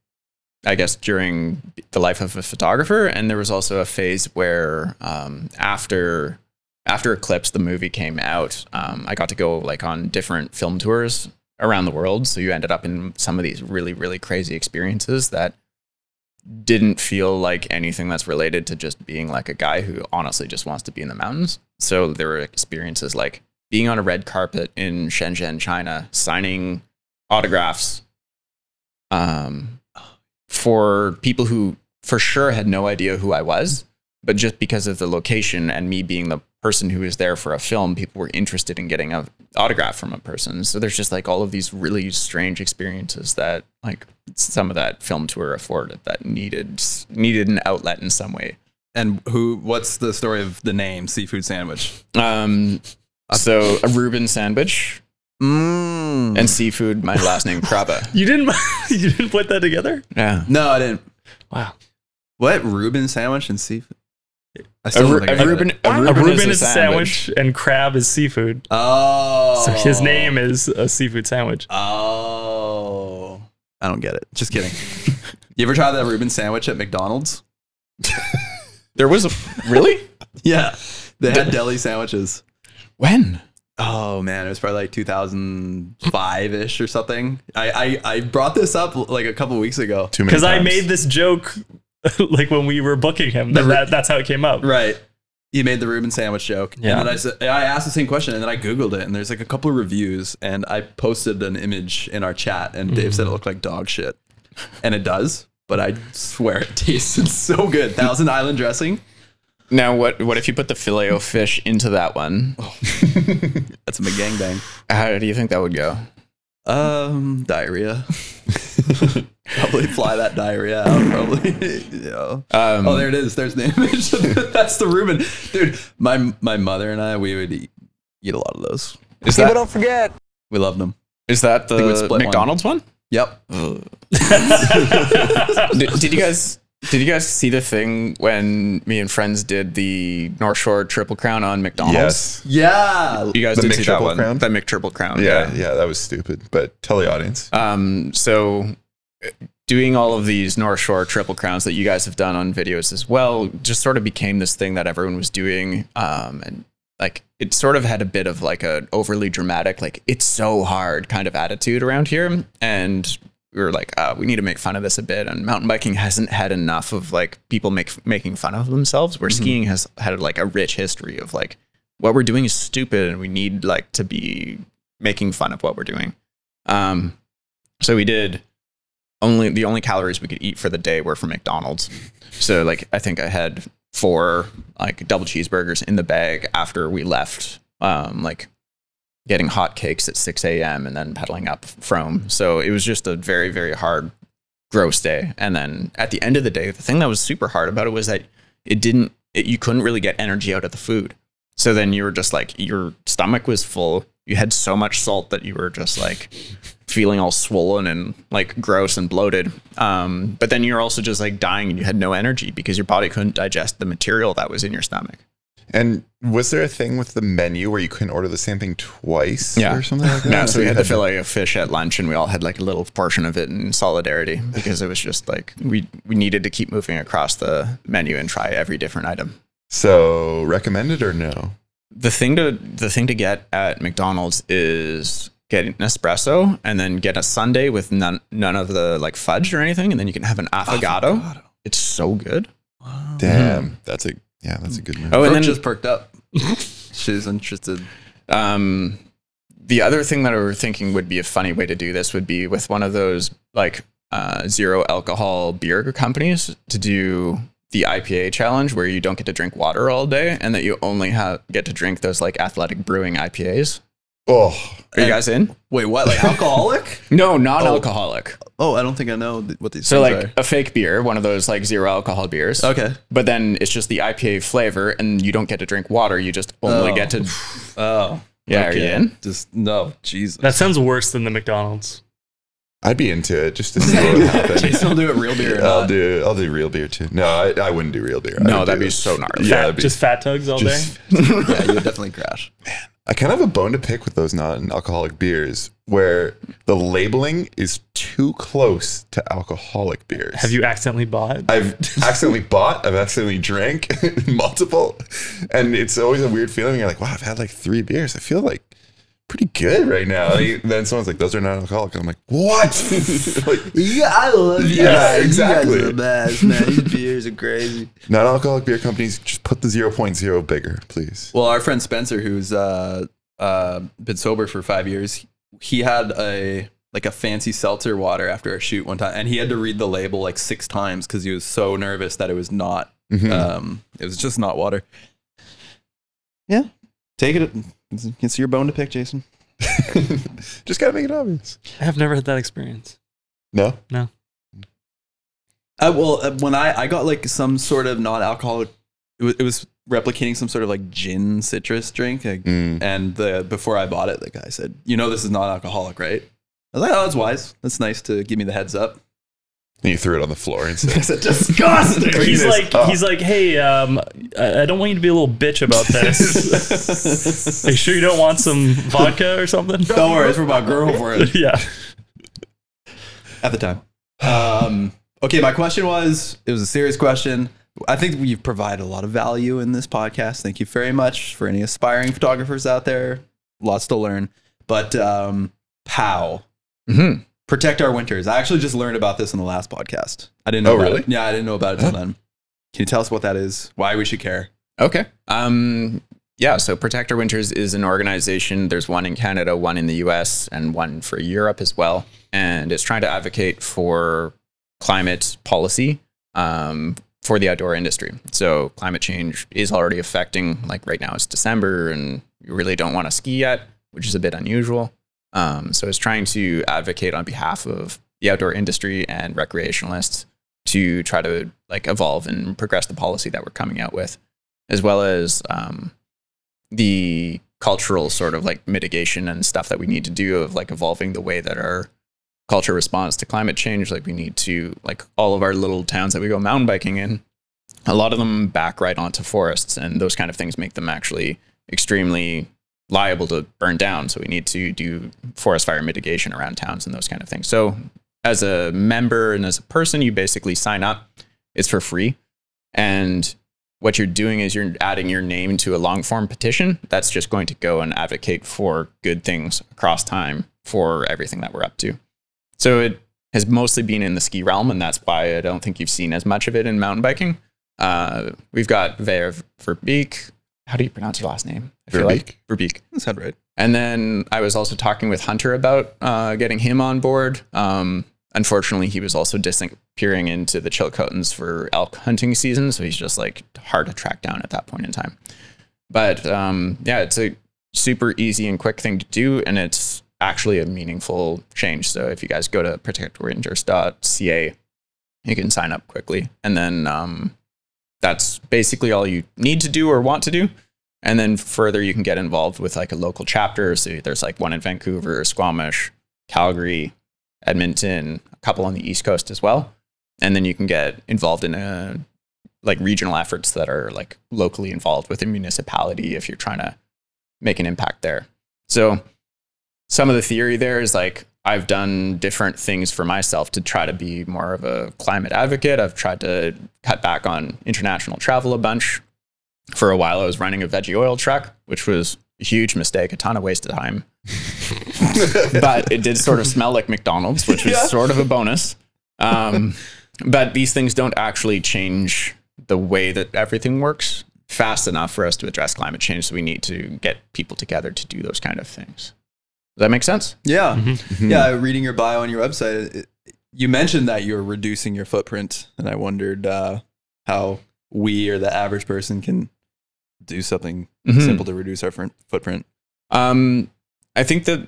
S4: I guess during the life of a photographer, and there was also a phase where um, after after Eclipse, the movie came out, um, I got to go like on different film tours around the world. So you ended up in some of these really really crazy experiences that didn't feel like anything that's related to just being like a guy who honestly just wants to be in the mountains. So there were experiences like being on a red carpet in Shenzhen, China, signing autographs um, for people who for sure had no idea who I was, but just because of the location and me being the person who was there for a film, people were interested in getting an autograph from a person. So there's just like all of these really strange experiences that like some of that film tour afforded that needed needed an outlet in some way.
S3: And who? What's the story of the name Seafood Sandwich?
S4: Um, so a Reuben sandwich
S3: Mm.
S4: and seafood. My last name Krabbe.
S5: You didn't you didn't put that together?
S4: Yeah.
S3: no, I didn't.
S5: Wow.
S3: What Reuben sandwich and seafood? I
S4: A,
S3: don't
S4: Ru-
S3: think I
S4: a
S3: get it.
S4: Reuben, a
S5: A
S4: Reuben,
S5: Reuben
S4: is a sandwich.
S5: and crab is seafood.
S3: Oh,
S5: So his name is a seafood sandwich.
S3: Oh, I don't get it. Just kidding. you ever try that Reuben sandwich at McDonald's?
S4: There was a really
S3: Yeah, they had deli sandwiches.
S4: when
S3: Oh man, it was probably like 2005 ish or something. I, I I brought this up like a couple weeks ago.
S2: Too many
S5: Because I made this joke like when we were booking him. That, that, that's how it came up.
S3: Right. You made the Reuben sandwich joke.
S5: Yeah.
S3: And then I said I asked the same question and then I Googled it and there's like a couple of reviews and I posted an image in our chat and Dave said it mm. looked like dog shit. And it does, but I swear it tasted so good. Thousand Island dressing.
S4: Now what what if you put the filet o fish into that one?
S3: That's a gangbang.
S4: How do you think that would go?
S3: Um, diarrhea. probably fly that diarrhea out. Probably. you know.
S4: Um,
S3: Oh, there it is. There's the image. That's the Reuben, dude. My my mother and I, we would eat, eat a lot of those.
S4: is that don't
S8: forget.
S3: We loved them.
S4: is that the
S3: split one.
S4: McDonald's one?
S3: Yep.
S4: Did, did you guys Did you guys see the thing when me and friends did the North Shore Triple Crown on McDonald's?
S2: Yes.
S3: Yeah.
S4: You guys
S2: The
S4: did see that
S2: McTriple
S4: one?
S2: Crown?
S4: The McTriple Crown.
S2: Yeah, yeah, that was stupid. But tell the audience.
S4: Um, so uh, doing all of these North Shore triple crowns that you guys have done on videos as well just sort of became this thing that everyone was doing. Um, and like it sort of had a bit of like an overly dramatic, like it's so hard kind of attitude around here. And we were like, uh, we need to make fun of this a bit. And mountain biking hasn't had enough of like people make making fun of themselves. Where skiing has had like a rich history of like what we're doing is stupid, and we need like to be making fun of what we're doing. Um, so we did only the only calories we could eat for the day were from McDonald's. So like I think I had four like double cheeseburgers in the bag after we left. Um, like getting hot cakes at 6 a.m. and then pedaling up from. So it was just a very very hard, gross day. And then at the end of the day, the thing that was super hard about it was that it didn't. It, you couldn't really get energy out of the food. So then you were just like your stomach was full. You had so much salt that you were just like feeling all swollen and like gross and bloated. Um, but then you're also just like dying and you had no energy because your body couldn't digest the material that was in your stomach.
S2: And was there a thing with the menu where you couldn't order the same thing twice
S4: Yeah.
S2: or something like that?
S4: No, so we had the fillet of fish at lunch and we all had like a little portion of it in solidarity because it was just like we, we needed to keep moving across the menu and try every different item.
S2: So recommended or no?
S4: the thing to the thing to get at McDonald's is get an espresso and then get a sundae with none none of the like fudge or anything, and then you can have an affogato. It's so good.
S2: Damn, mm-hmm. that's a yeah, that's a good move.
S4: Oh, and
S3: Brooke
S4: then
S3: just perked up. She's interested.
S4: um, the other thing that I were thinking would be a funny way to do this would be with one of those like uh, zero alcohol beer companies to do the IPA challenge where you don't get to drink water all day and that you only have get to drink those like athletic brewing IPAs.
S2: Oh,
S4: Are you guys in?
S3: Wait, what? Like alcoholic?
S4: No, non-alcoholic.
S3: Oh. oh, I don't think I know th- what these are.
S4: So
S3: things
S4: like a fake beer, one of those like zero alcohol beers.
S3: Okay.
S4: But then it's just the IPA flavor and you don't get to drink water. You just only
S3: Oh.
S4: get to
S3: Oh.
S4: Yeah, are you in?
S3: Just no, Jesus.
S5: That sounds worse than the McDonald's.
S2: I'd be into it just to see what would happen.
S3: Jason will do it real beer. or
S2: I'll
S3: not.
S2: do I'll do real beer too. No, I, I wouldn't do real beer. I
S4: No,
S2: would
S4: that'd
S2: do-
S4: be so gnarly.
S2: Yeah,
S5: Fat,
S2: that'd be-
S5: just fat tugs all
S2: just-
S5: day.
S3: yeah, you would definitely crash.
S2: I kind of have a bone to pick with those non-alcoholic beers where the labeling is too close to alcoholic beers.
S5: Have you accidentally bought?
S2: I've accidentally bought, I've accidentally drank multiple, and it's always a weird feeling. You're like, wow, I've had like three beers. I feel like pretty good right now. Like, then someone's like, those are non-alcoholic. And I'm like, what? like,
S3: Yeah, I love
S2: you guys. exactly. You guys are the
S3: best, man. These beers are crazy.
S2: non-alcoholic beer companies, just put the 0.0 bigger, please.
S3: Well, our friend Spencer, who's uh, uh, been sober for five years, he had a like a fancy seltzer water after a shoot one time, and he had to read the label like six times because he was so nervous that it was not.
S2: Mhm.
S3: Um, it was just not water. Yeah, take it. It's, it's your bone to pick, Jason.
S2: just gotta make it obvious.
S5: I have never had that experience.
S2: No, No,
S3: Uh, well, uh, when I I got like some sort of non-alcoholic, it was, it was replicating some sort of like gin citrus drink, like,
S2: Mm.
S3: and the before I bought it, the guy said, "You know, this is non-alcoholic, right?" I was like, "Oh, that's wise. That's nice to give me the heads up."
S2: And you threw it on the floor and said,
S3: I said, "Disgusting."
S5: He's like,
S2: up.
S5: he's like, hey, um, I, I don't want you to be a little bitch about this. Are you sure you don't want some vodka or something?
S3: Don't worry, it's for my girlfriend
S5: yeah.
S3: at the time. Um, okay, my question was, it was a serious question. I think we've provided a lot of value in this podcast. Thank you very much for any aspiring photographers out there. Lots to learn. But um, POW,
S4: Mhm.
S3: Protect our winters. I actually just learned about this in the last podcast. I didn't know.
S2: Oh,
S3: about
S2: really?
S3: It. Yeah, I didn't know about it till then. Can you tell us what that is? Why we should care?
S4: Okay. Um, yeah, so Protect Our Winters is an organization. There's one in Canada, one in the US, and one for Europe as well. And it's trying to advocate for climate policy um, for the outdoor industry. So climate change is already affecting, like right now it's December and you really don't want to ski yet, which is a bit unusual. Um, so it's trying to advocate on behalf of the outdoor industry and recreationalists to try to like evolve and progress the policy that we're coming out with as well as um, the cultural sort of like mitigation and stuff that we need to do of like evolving the way that our culture responds to climate change. Like we need to like all of our little towns that we go mountain biking in. A lot of them back right onto forests, and those kind of things make them actually extremely liable to burn down. So we need to do forest fire mitigation around towns and those kind of things. So as a member and as a person, you basically sign up. It's for free. And what you're doing is you're adding your name to a long form petition that's just going to go and advocate for good things across time for everything that we're up to. So it has mostly been in the ski realm, and that's why I don't think you've seen as much of it in mountain biking. Uh, we've got Ver Verbeek. How do you pronounce your last name? I feel like Verbeek.
S3: That sounds right.
S4: And then I was also talking with Hunter about uh, getting him on board. Um, unfortunately, he was also disappearing into the Chilcotins for elk hunting season, so he's just like hard to track down at that point in time. But um, yeah, it's a super easy and quick thing to do, and it's actually a meaningful change. So if you guys go to protectourwinters.ca, you can sign up quickly, and then um, that's basically all you need to do or want to do. And then further, you can get involved with like a local chapter. So there's like one in Vancouver, Squamish, Calgary, Edmonton, a couple on the East Coast as well. And then you can get involved in a, like regional efforts that are like locally involved with a municipality if you're trying to make an impact there. So some of the theory there is like I've done different things for myself to try to be more of a climate advocate. I've tried to cut back on international travel a bunch. For a while, I was running a veggie oil truck, which was a huge mistake, a ton of wasted time. but it did sort of smell like McDonald's, which was sort of a bonus. Um, but these things don't actually change the way that everything works fast enough for us to address climate change. So we need to get people together to do those kind of things. Does that make sense?
S3: Yeah.
S2: Mm-hmm.
S3: Yeah. Reading your bio on your website, it, you mentioned that you're reducing your footprint. And I wondered uh, how we or the average person can do something
S4: Mhm.
S3: simple to reduce our footprint.
S4: Um, I think that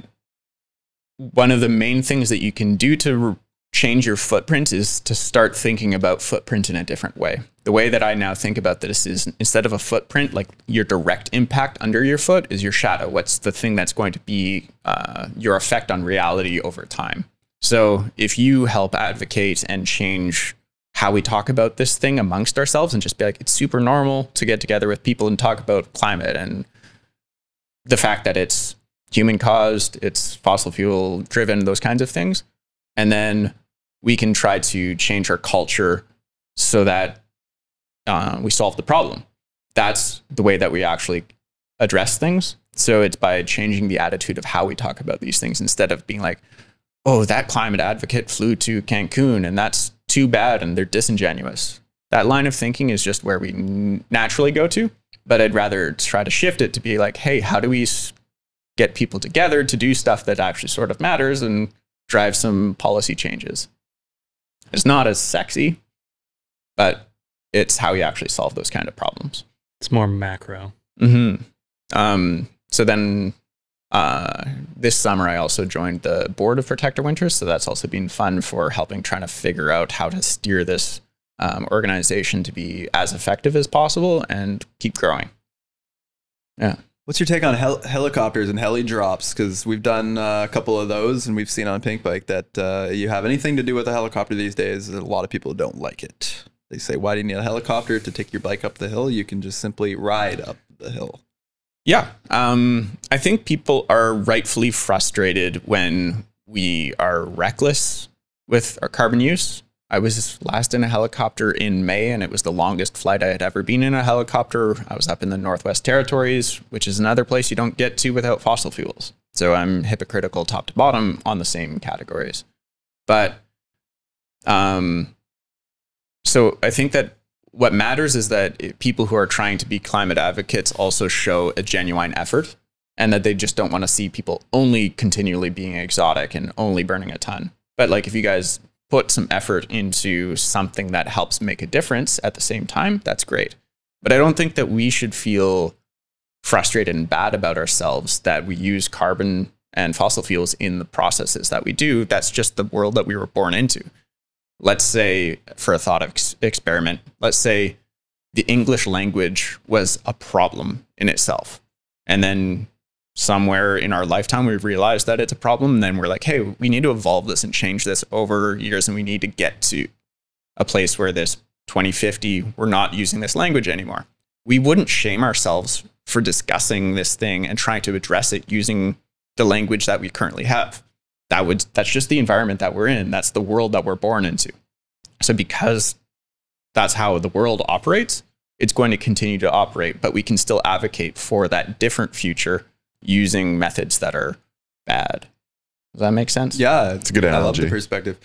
S4: one of the main things that you can do to re- change your footprint is to start thinking about footprint in a different way. The way that I now think about this is instead of a footprint, like your direct impact under your foot is your shadow. What's the thing that's going to be uh, your effect on reality over time? So if you help advocate and change how we talk about this thing amongst ourselves and just be like, it's super normal to get together with people and talk about climate and the fact that it's human caused, it's fossil fuel driven, those kinds of things. And then we can try to change our culture so that uh, we solve the problem. That's the way that we actually address things. So it's by changing the attitude of how we talk about these things instead of being like, oh, that climate advocate flew to Cancun and that's too bad and they're disingenuous. That line of thinking is just where we naturally go to. But I'd rather try to shift it to be like, hey, how do we get people together to do stuff that actually sort of matters and drive some policy changes? It's not as sexy, but it's how you actually solve those kind of problems.
S5: It's more macro.
S4: hmm Um, so then uh, this summer, I also joined the board of Protect Our Winters. So that's also been fun for helping trying to figure out how to steer this um, organization to be as effective as possible and keep growing. Yeah.
S3: What's your take on hel- helicopters and heli drops? Because we've done uh, a couple of those, and we've seen on Pinkbike that uh, you have anything to do with a helicopter these days. A lot of people don't like it. They say, "Why do you need a helicopter to take your bike up the hill? You can just simply ride up the hill."
S4: Yeah. Um, I think people are rightfully frustrated when we are reckless with our carbon use. I was last in a helicopter in May, and it was the longest flight I had ever been in a helicopter. I was up in the Northwest Territories, which is another place you don't get to without fossil fuels. So I'm hypocritical top to bottom on the same categories. But um, so I think that what matters is that people who are trying to be climate advocates also show a genuine effort and that they just don't want to see people only continually being exotic and only burning a ton. But like if you guys put some effort into something that helps make a difference at the same time, that's great. But I don't think that we should feel frustrated and bad about ourselves that we use carbon and fossil fuels in the processes that we do. That's just the world that we were born into let's say for a thought ex- experiment let's say the english language was a problem in itself and then somewhere in our lifetime we've realized that it's a problem and then we're like hey we need to evolve this and change this over years and we need to get to a place where this 2050 we're not using this language anymore. We wouldn't shame ourselves for discussing this thing and trying to address it using the language that we currently have. That would that's just the environment that we're in. That's the world that we're born into. So because that's how the world operates it's going to continue to operate but we can still advocate for that different future using methods that are bad does that make sense
S3: Yeah,
S2: It's a good analogy.
S3: I love the perspective.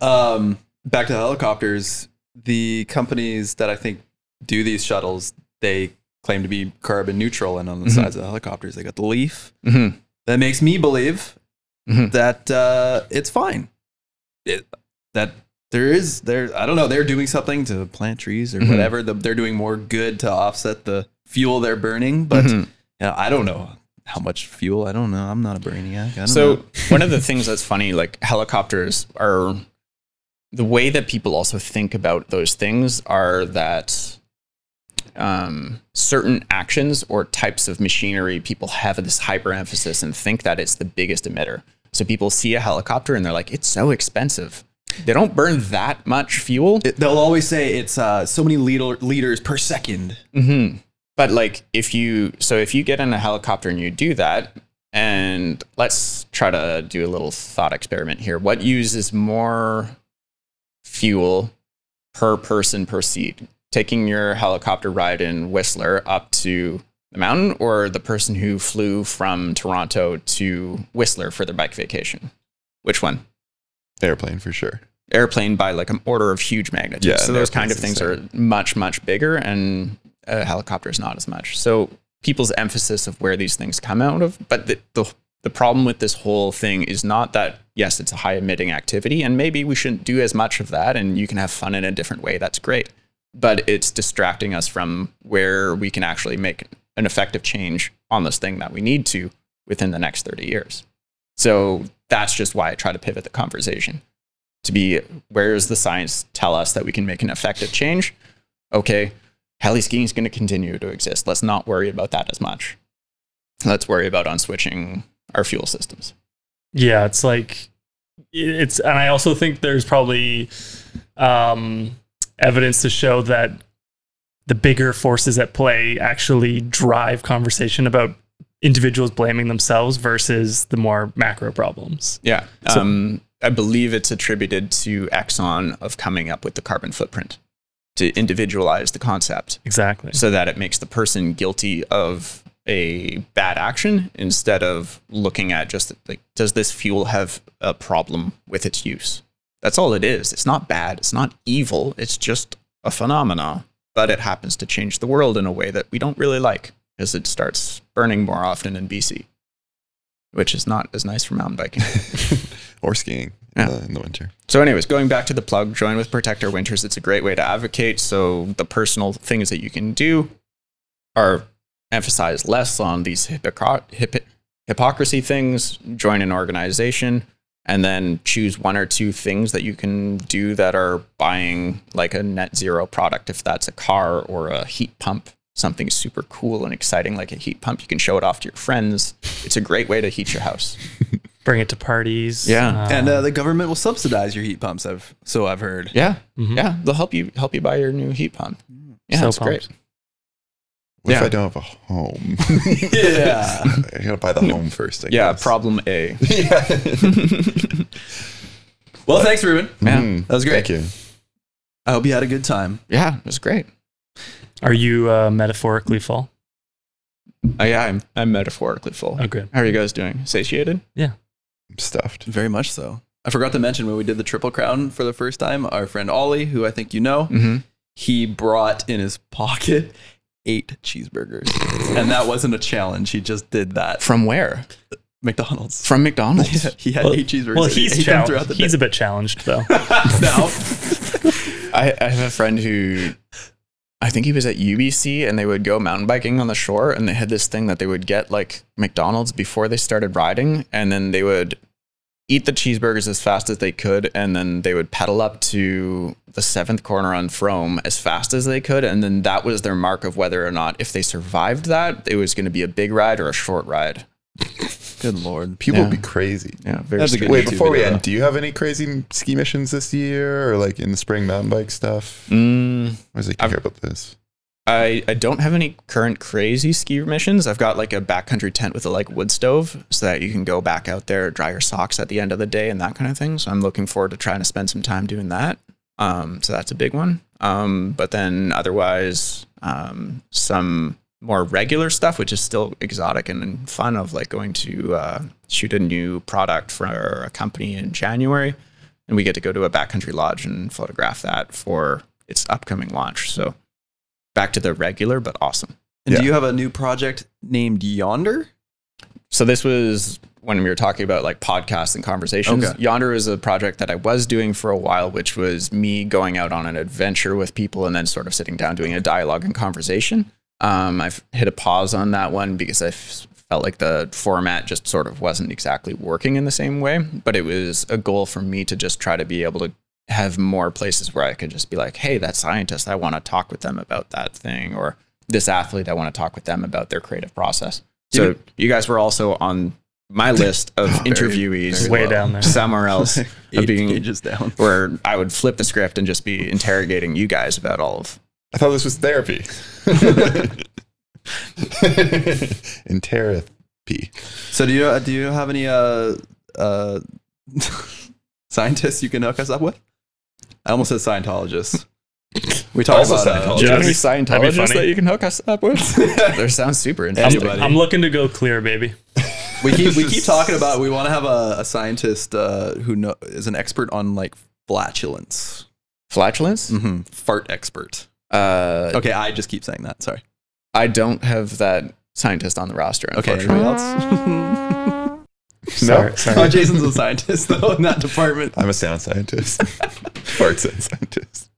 S3: Um, back to the helicopters. The companies that I think do these shuttles, they claim to be carbon neutral, and on the
S4: Mhm.
S3: sides of the helicopters, they got the leaf.
S4: Mhm.
S3: That makes me believe
S4: Mhm.
S3: that uh, it's fine. It, that there is there. I don't know. They're doing something to plant trees or
S4: Mhm.
S3: whatever. The, they're doing more good to offset the fuel they're burning, but
S4: Mhm.
S3: you know, I don't know how much fuel. I don't know. I'm not a brainiac. I don't
S4: So
S3: know.
S4: one of the things that's funny, like helicopters are the way that people also think about those things are that um, certain actions or types of machinery people have this hyper emphasis and think that it's the biggest emitter. So people see a helicopter and they're like, it's so expensive. They don't burn that much fuel.
S3: It- they'll always say it's uh, so many liter- liters per second.
S4: hmm But like if you so if you get in a helicopter and you do that, and let's try to do a little thought experiment here. What uses more fuel per person per seat? Taking your helicopter ride in Whistler up to the mountain, or the person who flew from Toronto to Whistler for their bike vacation? Which one?
S2: Airplane for sure.
S4: airplane by like an order of huge magnitude.
S2: Yeah,
S4: so those kind of things are much, much bigger, and a helicopter is not as much. So people's emphasis of where these things come out of, but the, the the problem with this whole thing is not that yes, it's a high emitting activity, and maybe we shouldn't do as much of that, and you can have fun in a different way. That's great, but it's distracting us from where we can actually make an effective change on this thing that we need to within the next thirty years. So that's just why I try to pivot the conversation to be where does the science tell us that we can make an effective change? Okay, heli skiing is going to continue to exist. Let's not worry about that as much. Let's worry about on switching our fuel systems.
S5: Yeah, it's like it's, and I also think there's probably um, evidence to show that the bigger forces at play actually drive conversation about individuals blaming themselves versus the more macro problems.
S4: Yeah.
S5: So-
S4: um, I believe it's attributed to Exxon of coming up with the carbon footprint to individualize the concept
S5: Exactly.
S4: so that it makes the person guilty of a bad action instead of looking at just like, does this fuel have a problem with its use? That's all it is. It's not bad. It's not evil. It's just a phenomena, but it happens to change the world in a way that we don't really like as it starts burning more often in BC, which is not as nice for mountain biking.
S2: or skiing
S4: Yeah.
S2: in, the, in the winter.
S4: So, anyways, going back to the plug, join with Protect Our Winters. It's a great way to advocate. So, the personal things that you can do are emphasize less on these hypocr- hip- hypocrisy things, join an organization, and then choose one or two things that you can do that are buying like a net zero product. If that's a car or a heat pump, something super cool and exciting like a heat pump, you can show it off to your friends. It's a great way to heat your house.
S5: Bring it to parties.
S4: Yeah.
S3: and uh, the government will subsidize your heat pumps. I've so I've heard.
S4: Yeah.
S5: Mhm.
S4: Yeah. They'll help you help you buy your new heat pump. Yeah, that's
S5: pumped.
S4: great.
S2: What if I don't have a home?
S3: Yeah.
S2: I gotta buy the home first. I
S4: Yeah,
S2: guess.
S4: problem A.
S3: well, thanks, Reuben.
S4: Yeah.
S2: Mm,
S3: That was great.
S2: Thank you.
S3: I hope you had a good time.
S4: Yeah, it was great.
S5: Are you uh, metaphorically full?
S4: Uh, yeah, I'm, I'm metaphorically full.
S5: Oh, good.
S4: How are you guys doing? Satiated?
S2: I'm stuffed.
S3: Very much so. I forgot to mention when we did the Triple Crown for the first time, our friend Ollie, who I think you know,
S4: Mm-hmm.
S3: he brought in his pocket eight cheeseburgers. and that wasn't a challenge. He just did that.
S4: From where?
S3: McDonald's.
S4: From McDonald's.
S3: Yeah, he had
S5: Well-
S3: eight cheeseburgers.
S5: Well,
S3: and he
S5: he's
S3: throughout the
S5: He's
S3: day.
S5: a bit challenged though.
S3: now.
S4: I, I have a friend who I think he was at UBC and they would go mountain biking on the shore and they had this thing that they would get like McDonald's before they started riding and then they would eat the cheeseburgers as fast as they could and then they would pedal up to the seventh corner on Fromme as fast as they could and then that was their mark of whether or not if they survived that it was going to be a big ride or a short ride.
S3: Good lord.
S2: People
S4: Yeah.
S2: would be crazy.
S4: Yeah, very
S3: That's a good
S2: Wait,
S3: YouTube
S2: before we
S3: video.
S2: end, do you have any crazy ski missions this year, or like in the spring mountain bike stuff?
S4: Mm,
S2: I was like,
S4: I've-
S2: care about this.
S4: I, I don't have any current crazy ski missions. I've got like a backcountry tent with a like wood stove so that you can go back out there, dry your socks at the end of the day and that kind of thing. So I'm looking forward to trying to spend some time doing that. Um, so that's a big one. Um, but then otherwise, um, some more regular stuff, which is still exotic and fun of like going to uh, shoot a new product for a company in January. And we get to go to a backcountry lodge and photograph that for its upcoming launch. So back to the regular, but awesome.
S3: And
S2: Yeah.
S3: do you have a new project named Yonder?
S4: So this was when we were talking about like podcasts and conversations.
S3: Okay.
S4: Yonder is a project that I was doing for a while, which was me going out on an adventure with people and then sort of sitting down doing a dialogue and conversation. Um, I've hit a pause on that one because I f- felt like the format just sort of wasn't exactly working in the same way. But it was a goal for me to just try to be able to have more places where I could just be like, hey, that scientist, I want to talk with them about that thing, or this athlete, I want to talk with them about their creative process. So
S3: You-
S4: you guys were also on my list of interviewees
S5: Way down there.
S4: somewhere else of being
S3: pages down.
S4: where I would flip the script and just be interrogating you guys about all of
S2: I thought this was therapy. in therapy.
S3: So do you uh, do you have any uh uh scientists you can hook us up with? I almost said Scientologists. We talk
S2: Also
S3: about uh,
S2: Scientologists.
S4: Do you have any
S5: That'd
S4: Scientologists
S5: funny.
S4: that you can hook us up with? that sounds super
S5: I'm,
S4: interesting.
S3: Anybody.
S5: I'm looking to go clear, baby.
S3: we keep we keep talking about we want to have a, a scientist uh, who know, is an expert on like flatulence,
S4: Flatulence?
S3: mm-hmm. fart expert.
S4: Uh,
S3: Okay, I just keep saying that. Sorry.
S4: I don't have that scientist on the roster.
S3: Okay,
S4: Unfortunately.
S3: anybody else?
S5: Sorry,
S3: oh,
S5: sorry.
S3: Jason's a scientist though in that department.
S2: I'm a sound scientist. Fart sound scientist.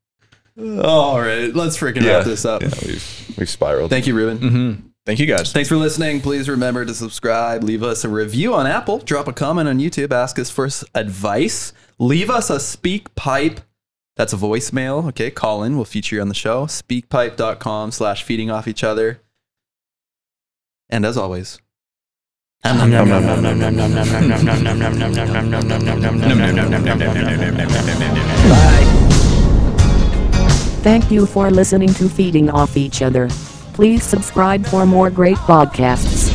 S3: All right, let's freaking wrap this up.
S2: Yeah, we've we've spiraled.
S3: Thank you, Reuben.
S4: Mm-hmm. Thank you guys.
S3: Thanks for listening. Please remember to subscribe, leave us a review on Apple, drop a comment on YouTube, ask us for advice, leave us a SpeakPipe. That's a voicemail. Okay, call in. We'll feature you on the show. Speakpipe.com slash feeding off each other. And as always,
S1: Thank you for listening to Feeding Off Each Other. Please subscribe for more great podcasts.